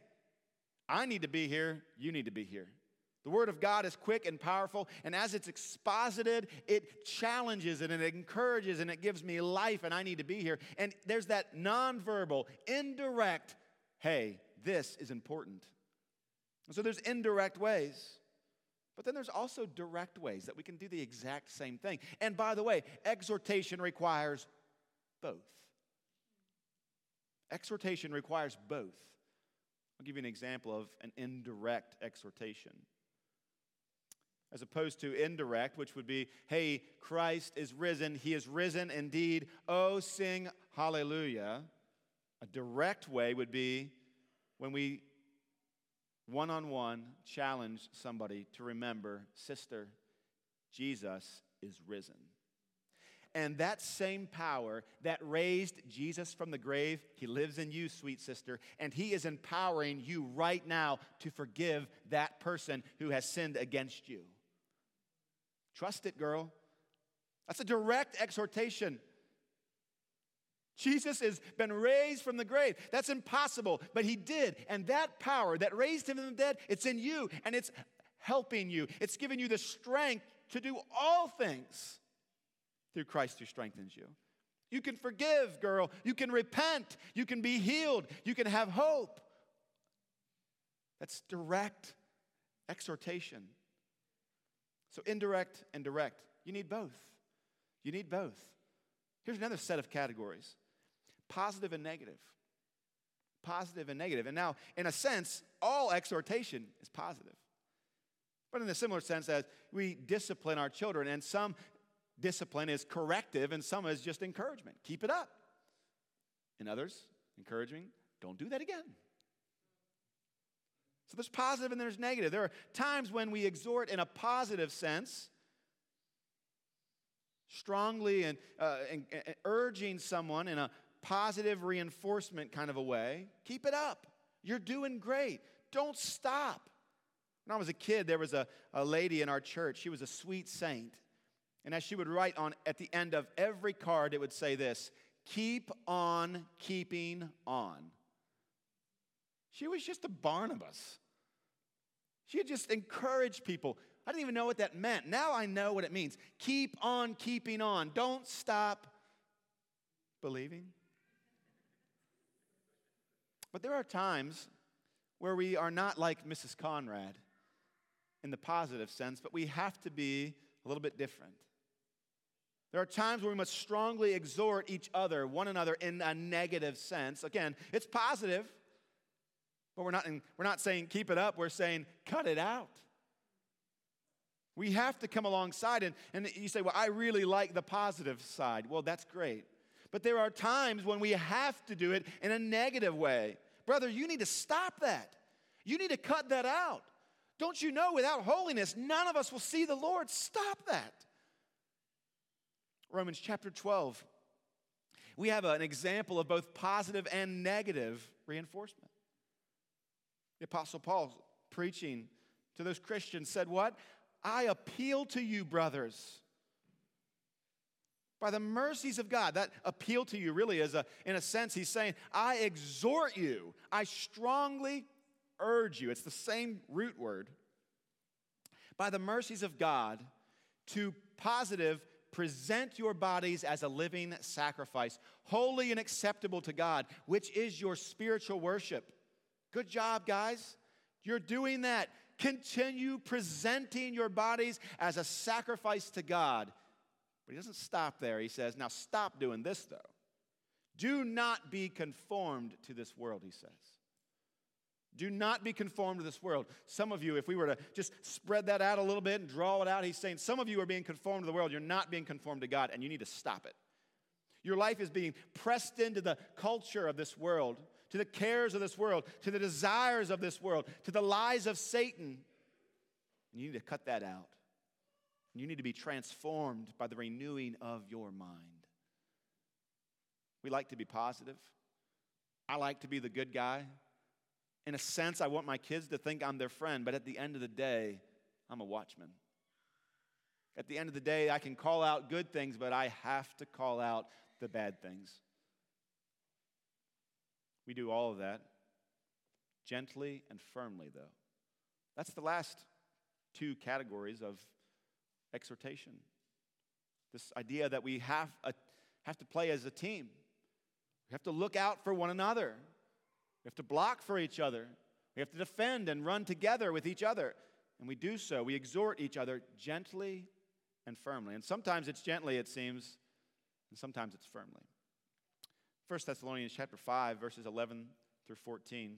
I need to be here, you need to be here. The Word of God is quick and powerful, and as it's exposited, it challenges and it encourages and it gives me life, and I need to be here. And there's that nonverbal, indirect, hey, this is important. so there's indirect ways. But then there's also direct ways that we can do the exact same thing. And by the way, exhortation requires both. Exhortation requires both. I'll give you an example of an indirect exhortation. As opposed to indirect, which would be, hey, Christ is risen. He is risen indeed. Oh, sing hallelujah. A direct way would be when we one on one challenge somebody to remember, sister, Jesus is risen. And that same power that raised Jesus from the grave, he lives in you, sweet sister, and he is empowering you right now to forgive that person who has sinned against you. Trust it, girl. That's a direct exhortation. Jesus has been raised from the grave. That's impossible, but he did. And that power that raised him from the dead, it's in you and it's helping you. It's giving you the strength to do all things through Christ who strengthens you. You can forgive, girl. You can repent. You can be healed. You can have hope. That's direct exhortation. So, indirect and direct. You need both. You need both. Here's another set of categories positive and negative. Positive and negative. And now, in a sense, all exhortation is positive. But in a similar sense as we discipline our children, and some discipline is corrective and some is just encouragement. Keep it up. In others, encouraging, don't do that again. So there's positive and there's negative. There are times when we exhort in a positive sense, strongly and, uh, and, and urging someone in a positive reinforcement kind of a way. Keep it up. You're doing great. Don't stop. When I was a kid, there was a, a lady in our church. She was a sweet saint. And as she would write on at the end of every card, it would say this keep on keeping on. She was just a Barnabas. She had just encouraged people. I didn't even know what that meant. Now I know what it means. Keep on keeping on. Don't stop believing. But there are times where we are not like Mrs. Conrad in the positive sense, but we have to be a little bit different. There are times where we must strongly exhort each other, one another, in a negative sense. Again, it's positive, but we're not, in, we're not saying keep it up, we're saying cut it out. We have to come alongside, and, and you say, Well, I really like the positive side. Well, that's great. But there are times when we have to do it in a negative way. Brother, you need to stop that. You need to cut that out. Don't you know without holiness, none of us will see the Lord? Stop that. Romans chapter 12. We have an example of both positive and negative reinforcement. The Apostle Paul, preaching to those Christians, said, What? I appeal to you, brothers by the mercies of God. That appeal to you really is, a, in a sense, he's saying, I exhort you, I strongly urge you. It's the same root word. By the mercies of God, to positive, present your bodies as a living sacrifice, holy and acceptable to God, which is your spiritual worship. Good job, guys. You're doing that. Continue presenting your bodies as a sacrifice to God but he doesn't stop there. He says, Now stop doing this, though. Do not be conformed to this world, he says. Do not be conformed to this world. Some of you, if we were to just spread that out a little bit and draw it out, he's saying some of you are being conformed to the world. You're not being conformed to God, and you need to stop it. Your life is being pressed into the culture of this world, to the cares of this world, to the desires of this world, to the lies of Satan. You need to cut that out. You need to be transformed by the renewing of your mind. We like to be positive. I like to be the good guy. In a sense, I want my kids to think I'm their friend, but at the end of the day, I'm a watchman. At the end of the day, I can call out good things, but I have to call out the bad things. We do all of that. Gently and firmly, though. That's the last two categories of exhortation. This idea that we have, a, have to play as a team. We have to look out for one another. We have to block for each other. We have to defend and run together with each other. And we do so. We exhort each other gently and firmly. And sometimes it's gently, it seems, and sometimes it's firmly. 1 Thessalonians chapter 5, verses 11 through 14.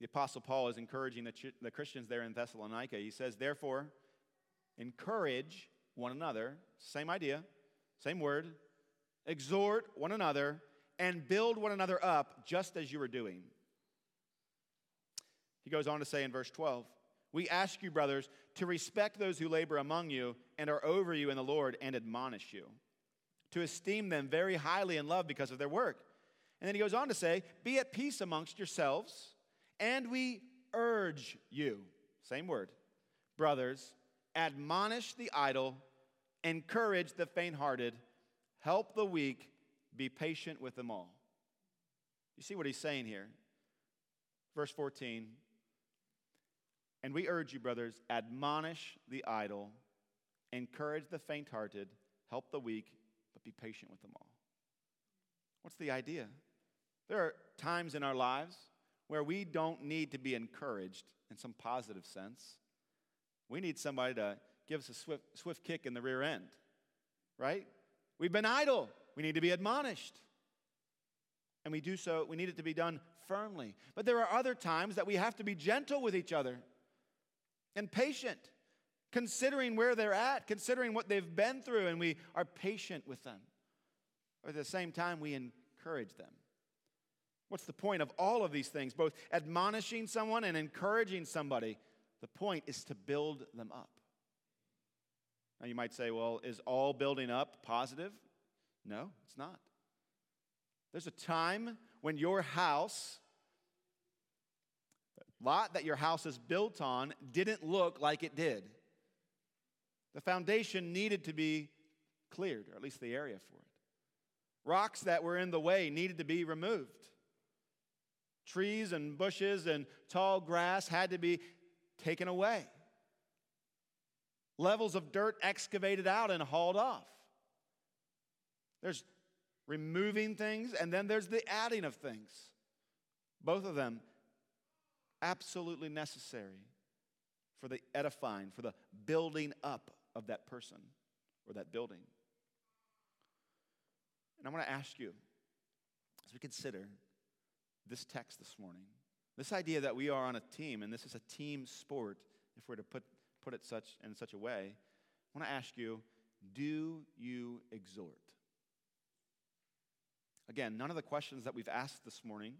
The Apostle Paul is encouraging the, the Christians there in Thessalonica. He says, Therefore, encourage one another, same idea, same word, exhort one another, and build one another up just as you are doing. He goes on to say in verse 12, We ask you, brothers, to respect those who labor among you and are over you in the Lord and admonish you, to esteem them very highly in love because of their work. And then he goes on to say, Be at peace amongst yourselves. And we urge you, same word, brothers, admonish the idle, encourage the faint hearted, help the weak, be patient with them all. You see what he's saying here? Verse 14. And we urge you, brothers, admonish the idle, encourage the faint hearted, help the weak, but be patient with them all. What's the idea? There are times in our lives where we don't need to be encouraged in some positive sense. We need somebody to give us a swift, swift kick in the rear end, right? We've been idle. We need to be admonished. And we do so, we need it to be done firmly. But there are other times that we have to be gentle with each other and patient, considering where they're at, considering what they've been through, and we are patient with them. But at the same time, we encourage them. What's the point of all of these things? Both admonishing someone and encouraging somebody. The point is to build them up. Now you might say, well, is all building up positive? No, it's not. There's a time when your house, the lot that your house is built on, didn't look like it did. The foundation needed to be cleared, or at least the area for it. Rocks that were in the way needed to be removed. Trees and bushes and tall grass had to be taken away. Levels of dirt excavated out and hauled off. There's removing things, and then there's the adding of things. Both of them absolutely necessary for the edifying, for the building up of that person or that building. And I want to ask you, as we consider this text this morning. This idea that we are on a team and this is a team sport, if we're to put, put it such in such a way, I want to ask you, do you exhort? Again, none of the questions that we've asked this morning,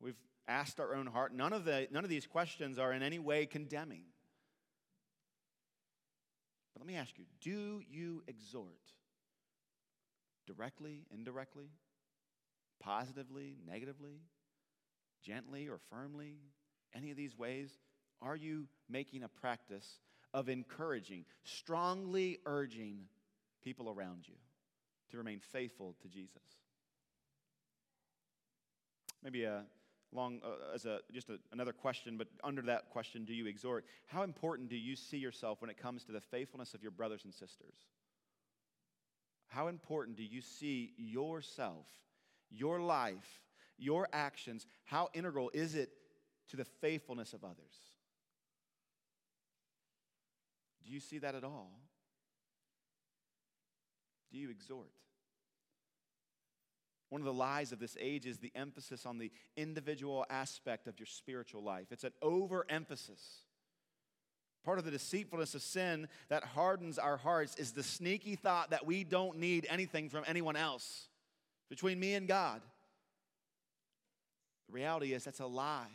we've asked our own heart, none of, the, none of these questions are in any way condemning. But let me ask you, do you exhort? Directly, indirectly? positively, negatively, gently or firmly, any of these ways? Are you making a practice of encouraging, strongly urging people around you to remain faithful to Jesus? Maybe a long uh, as a just a, another question, but under that question, do you exhort? How important do you see yourself when it comes to the faithfulness of your brothers and sisters? How important do you see yourself your life, your actions, how integral is it to the faithfulness of others? Do you see that at all? Do you exhort? One of the lies of this age is the emphasis on the individual aspect of your spiritual life. It's an overemphasis. Part of the deceitfulness of sin that hardens our hearts is the sneaky thought that we don't need anything from anyone else between me and God. The reality is that's a lie.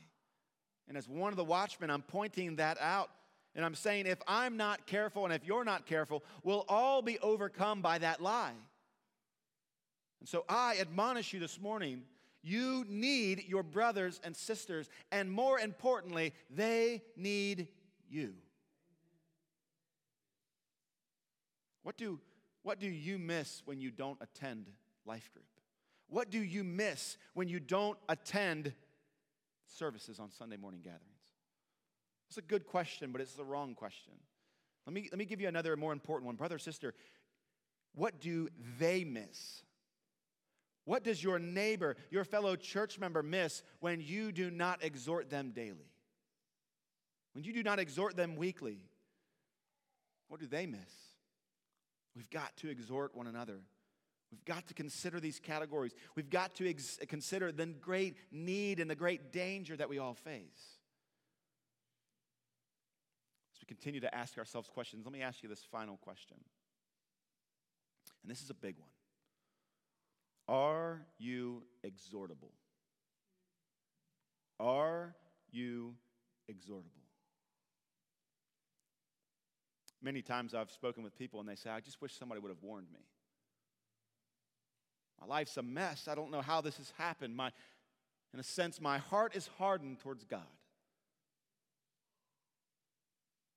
And as one of the watchmen, I'm pointing that out. And I'm saying if I'm not careful and if you're not careful, we'll all be overcome by that lie. And so I admonish you this morning you need your brothers and sisters, and more importantly, they need you. What do, what do you miss when you don't attend life group? What do you miss when you don't attend services on Sunday morning gatherings? It's a good question, but it's the wrong question. Let me, let me give you another more important one. Brother, sister, what do they miss? What does your neighbor, your fellow church member, miss when you do not exhort them daily? When you do not exhort them weekly? What do they miss? We've got to exhort one another. We've got to consider these categories. We've got to ex- consider the great need and the great danger that we all face. As we continue to ask ourselves questions, let me ask you this final question. And this is a big one Are you exhortable? Are you exhortable? Many times I've spoken with people and they say, I just wish somebody would have warned me. My life's a mess. I don't know how this has happened. My, in a sense, my heart is hardened towards God.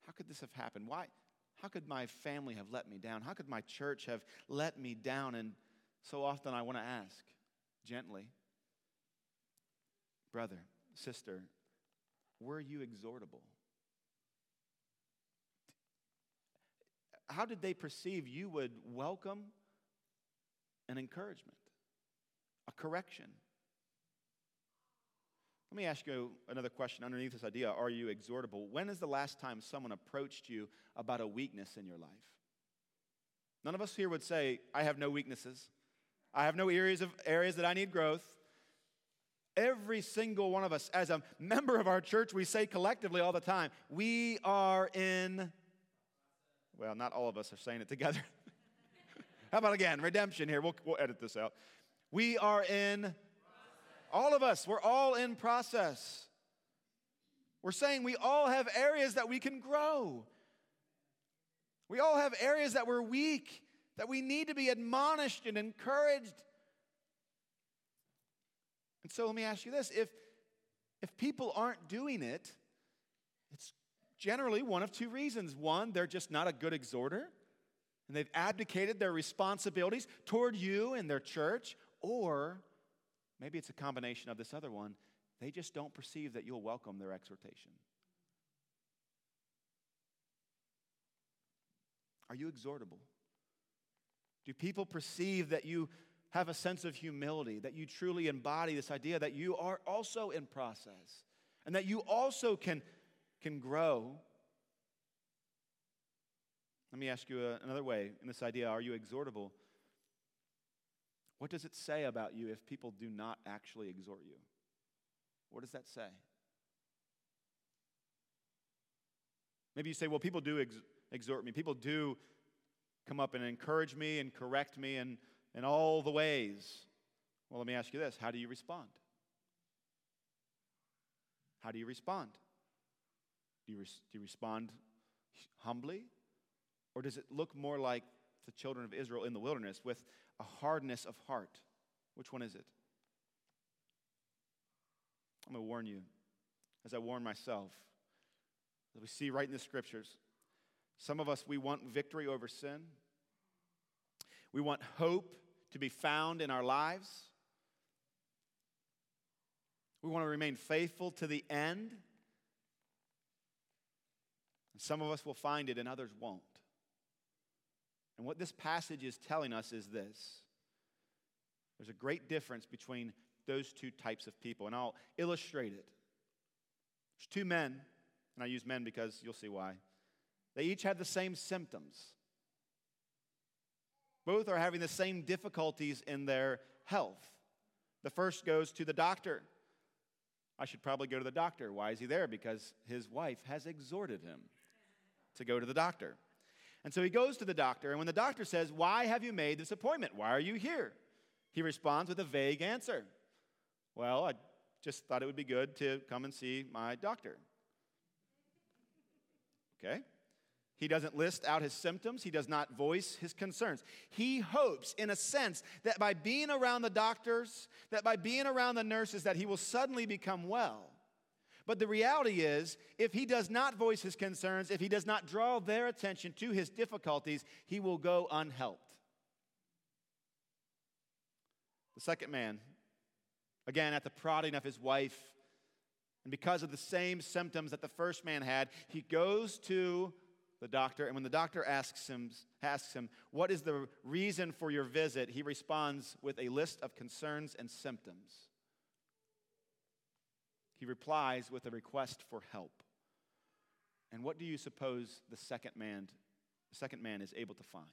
How could this have happened? Why? How could my family have let me down? How could my church have let me down? And so often I want to ask gently, brother, sister, were you exhortable? How did they perceive you would welcome an encouragement, a correction? Let me ask you another question underneath this idea Are you exhortable? When is the last time someone approached you about a weakness in your life? None of us here would say, I have no weaknesses. I have no areas, of, areas that I need growth. Every single one of us, as a member of our church, we say collectively all the time, we are in well, not all of us are saying it together. How about again? Redemption here. We'll, we'll edit this out. We are in, all of us, we're all in process. We're saying we all have areas that we can grow. We all have areas that we're weak, that we need to be admonished and encouraged. And so let me ask you this if, if people aren't doing it, it's generally one of two reasons. One, they're just not a good exhorter, and they've abdicated their responsibilities toward you and their church, or maybe it's a combination of this other one. They just don't perceive that you'll welcome their exhortation. Are you exhortable? Do people perceive that you have a sense of humility, that you truly embody this idea that you are also in process, and that you also can can grow. Let me ask you a, another way in this idea are you exhortable? What does it say about you if people do not actually exhort you? What does that say? Maybe you say, well, people do ex- exhort me. People do come up and encourage me and correct me in, in all the ways. Well, let me ask you this how do you respond? How do you respond? Do you, res- do you respond humbly? Or does it look more like the children of Israel in the wilderness with a hardness of heart? Which one is it? I'm going to warn you, as I warn myself, as we see right in the scriptures. Some of us, we want victory over sin. We want hope to be found in our lives. We want to remain faithful to the end. And some of us will find it and others won't. And what this passage is telling us is this there's a great difference between those two types of people, and I'll illustrate it. There's two men, and I use men because you'll see why. They each have the same symptoms. Both are having the same difficulties in their health. The first goes to the doctor. I should probably go to the doctor. Why is he there? Because his wife has exhorted him to go to the doctor. And so he goes to the doctor, and when the doctor says, Why have you made this appointment? Why are you here? He responds with a vague answer. Well, I just thought it would be good to come and see my doctor. Okay? He doesn't list out his symptoms. He does not voice his concerns. He hopes, in a sense, that by being around the doctors, that by being around the nurses, that he will suddenly become well. But the reality is, if he does not voice his concerns, if he does not draw their attention to his difficulties, he will go unhelped. The second man, again, at the prodding of his wife, and because of the same symptoms that the first man had, he goes to the doctor, and when the doctor asks him, asks him, What is the reason for your visit? he responds with a list of concerns and symptoms. He replies with a request for help. And what do you suppose the second man, the second man is able to find?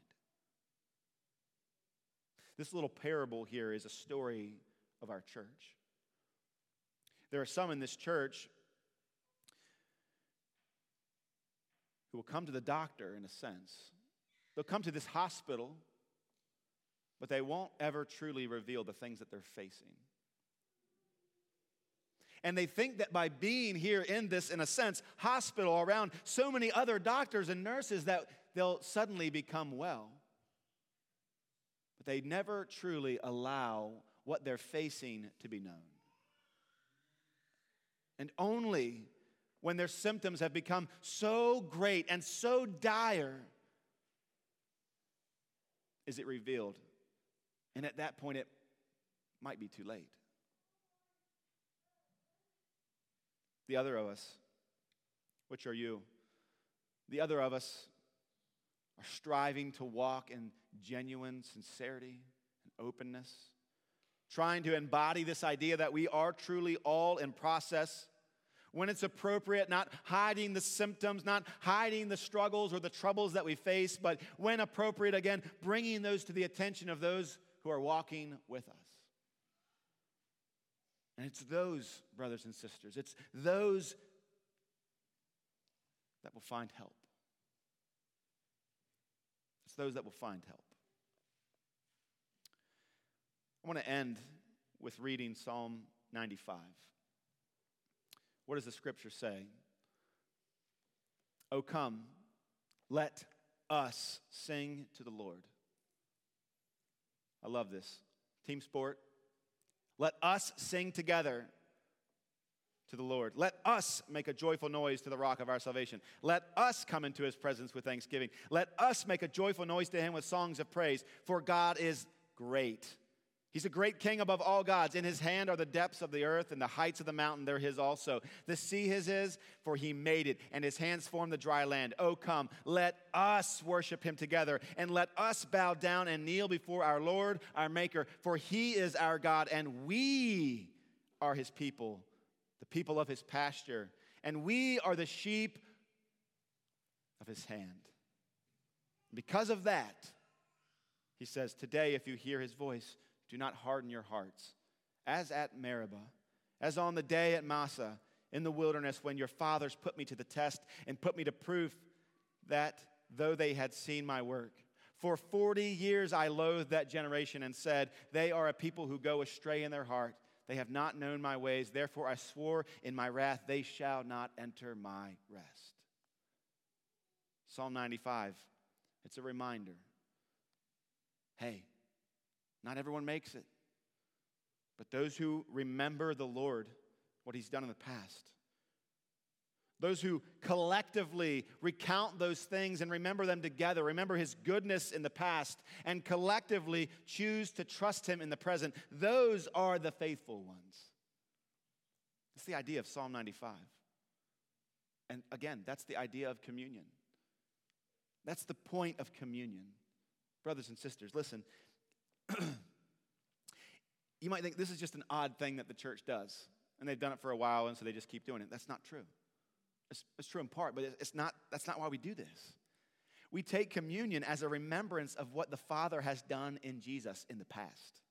This little parable here is a story of our church. There are some in this church who will come to the doctor, in a sense. They'll come to this hospital, but they won't ever truly reveal the things that they're facing. And they think that by being here in this, in a sense, hospital around so many other doctors and nurses, that they'll suddenly become well. But they never truly allow what they're facing to be known. And only when their symptoms have become so great and so dire is it revealed. And at that point, it might be too late. The other of us, which are you, the other of us are striving to walk in genuine sincerity and openness, trying to embody this idea that we are truly all in process when it's appropriate, not hiding the symptoms, not hiding the struggles or the troubles that we face, but when appropriate, again, bringing those to the attention of those who are walking with us. And it's those, brothers and sisters, it's those that will find help. It's those that will find help. I want to end with reading Psalm 95. What does the scripture say? Oh, come, let us sing to the Lord. I love this. Team sport, let us sing together to the Lord. Let us make a joyful noise to the rock of our salvation. Let us come into his presence with thanksgiving. Let us make a joyful noise to him with songs of praise, for God is great. He's a great king above all gods. In his hand are the depths of the earth, and the heights of the mountain, they're his also. The sea his is, for he made it, and his hands formed the dry land. Oh, come, let us worship him together, and let us bow down and kneel before our Lord, our Maker, for he is our God, and we are his people, the people of his pasture, and we are the sheep of his hand. Because of that, he says, Today, if you hear his voice, do not harden your hearts, as at Meribah, as on the day at Massah in the wilderness when your fathers put me to the test and put me to proof that though they had seen my work. For 40 years I loathed that generation and said, They are a people who go astray in their heart. They have not known my ways. Therefore I swore in my wrath, They shall not enter my rest. Psalm 95, it's a reminder. Hey, not everyone makes it. But those who remember the Lord, what He's done in the past, those who collectively recount those things and remember them together, remember His goodness in the past, and collectively choose to trust Him in the present, those are the faithful ones. That's the idea of Psalm 95. And again, that's the idea of communion. That's the point of communion. Brothers and sisters, listen, you might think this is just an odd thing that the church does, and they've done it for a while, and so they just keep doing it. That's not true. It's, it's true in part, but it's not, that's not why we do this. We take communion as a remembrance of what the Father has done in Jesus in the past.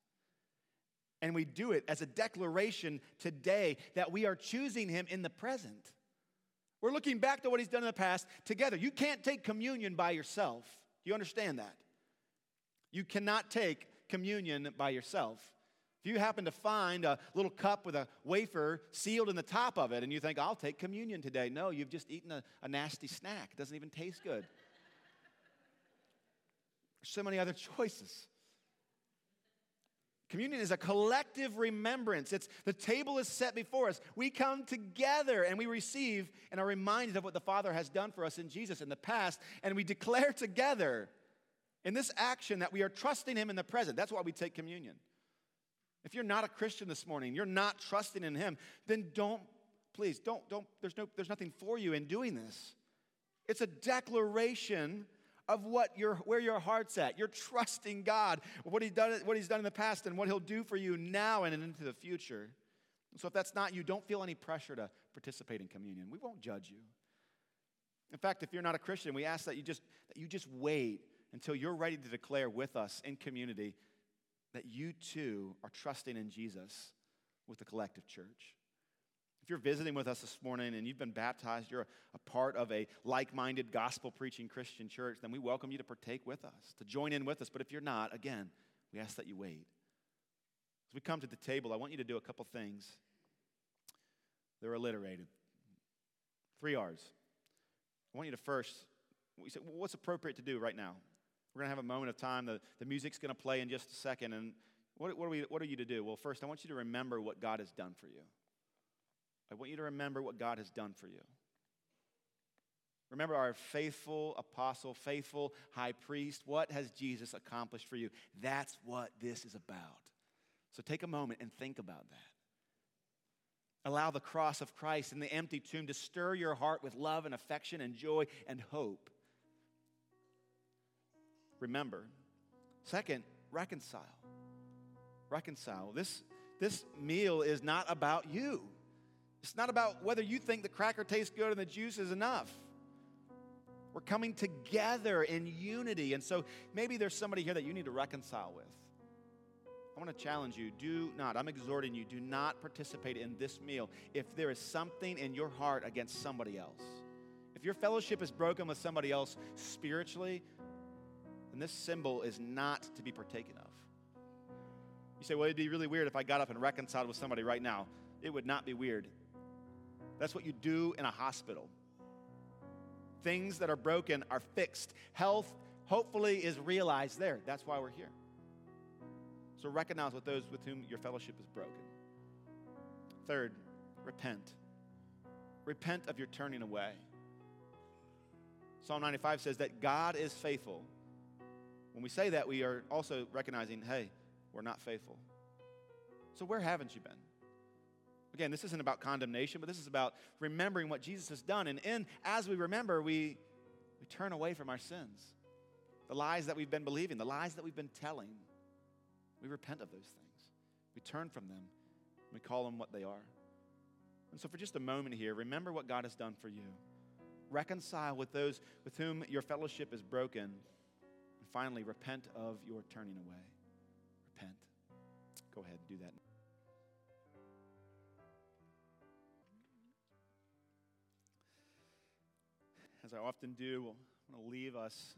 And we do it as a declaration today that we are choosing Him in the present. We're looking back to what He's done in the past together. You can't take communion by yourself. Do you understand that? You cannot take communion by yourself. If you happen to find a little cup with a wafer sealed in the top of it and you think, I'll take communion today, no, you've just eaten a, a nasty snack. It doesn't even taste good. There's so many other choices. Communion is a collective remembrance. It's the table is set before us. We come together and we receive and are reminded of what the Father has done for us in Jesus in the past, and we declare together in this action that we are trusting Him in the present. That's why we take communion. If you're not a Christian this morning, you're not trusting in Him, then don't, please, don't, don't, there's, no, there's nothing for you in doing this. It's a declaration of what your, where your heart's at. You're trusting God, what, he done, what He's done in the past and what He'll do for you now and into the future. So if that's not you, don't feel any pressure to participate in communion. We won't judge you. In fact, if you're not a Christian, we ask that you just, that you just wait until you're ready to declare with us in community that you too are trusting in Jesus with the collective church. If you're visiting with us this morning and you've been baptized, you're a part of a like minded, gospel preaching Christian church, then we welcome you to partake with us, to join in with us. But if you're not, again, we ask that you wait. As we come to the table, I want you to do a couple things. They're alliterated. Three R's. I want you to first, we say, well, what's appropriate to do right now? We're going to have a moment of time. The, the music's going to play in just a second. And what, what, are we, what are you to do? Well, first, I want you to remember what God has done for you. I want you to remember what God has done for you. Remember our faithful apostle, faithful high priest. What has Jesus accomplished for you? That's what this is about. So take a moment and think about that. Allow the cross of Christ and the empty tomb to stir your heart with love and affection and joy and hope. Remember. Second, reconcile. Reconcile. This, this meal is not about you. It's not about whether you think the cracker tastes good and the juice is enough. We're coming together in unity. And so maybe there's somebody here that you need to reconcile with. I want to challenge you do not, I'm exhorting you, do not participate in this meal if there is something in your heart against somebody else. If your fellowship is broken with somebody else spiritually, then this symbol is not to be partaken of. You say, well, it'd be really weird if I got up and reconciled with somebody right now. It would not be weird. That's what you do in a hospital. Things that are broken are fixed. Health, hopefully, is realized there. That's why we're here. So recognize with those with whom your fellowship is broken. Third, repent. Repent of your turning away. Psalm 95 says that God is faithful. When we say that, we are also recognizing, hey, we're not faithful. So where haven't you been? Again, this isn't about condemnation, but this is about remembering what Jesus has done. And in, as we remember, we, we turn away from our sins, the lies that we've been believing, the lies that we've been telling. We repent of those things. We turn from them. We call them what they are. And so, for just a moment here, remember what God has done for you. Reconcile with those with whom your fellowship is broken. Finally, repent of your turning away. Repent. Go ahead and do that. as I often do, I want to leave us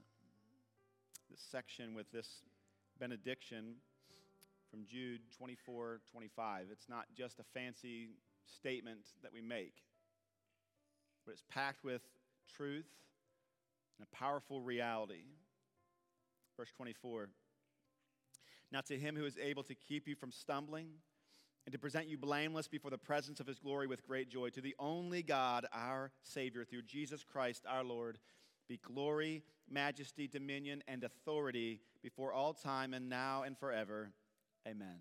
this section with this benediction from Jude 24 25. It's not just a fancy statement that we make, but it's packed with truth and a powerful reality. Verse 24. Now, to him who is able to keep you from stumbling and to present you blameless before the presence of his glory with great joy. To the only God, our Savior, through Jesus Christ our Lord, be glory, majesty, dominion, and authority before all time and now and forever. Amen.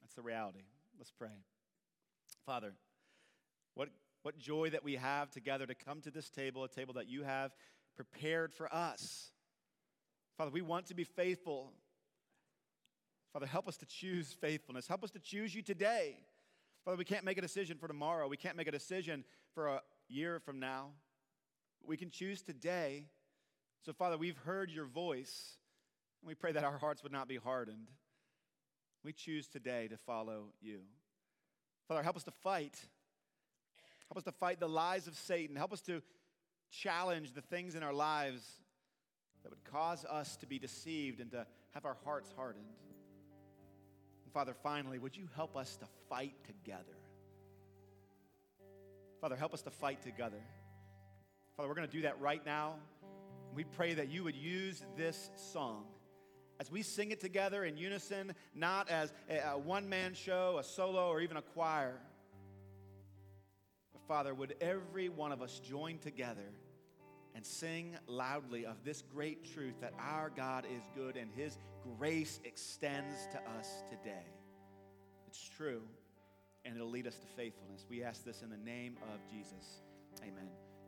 That's the reality. Let's pray. Father, what, what joy that we have together to come to this table, a table that you have prepared for us. Father, we want to be faithful Father, help us to choose faithfulness. Help us to choose you today. Father, we can't make a decision for tomorrow. We can't make a decision for a year from now. We can choose today. So, Father, we've heard your voice, and we pray that our hearts would not be hardened. We choose today to follow you. Father, help us to fight. Help us to fight the lies of Satan. Help us to challenge the things in our lives that would cause us to be deceived and to have our hearts hardened. And Father, finally, would you help us to fight together? Father, help us to fight together. Father, we're going to do that right now. We pray that you would use this song as we sing it together in unison, not as a, one man show, a solo, or even a choir. But Father, would every one of us join together and sing loudly of this great truth that our God is good and his grace extends to us today. It's true, and it'll lead us to faithfulness. We ask this in the name of Jesus. Amen.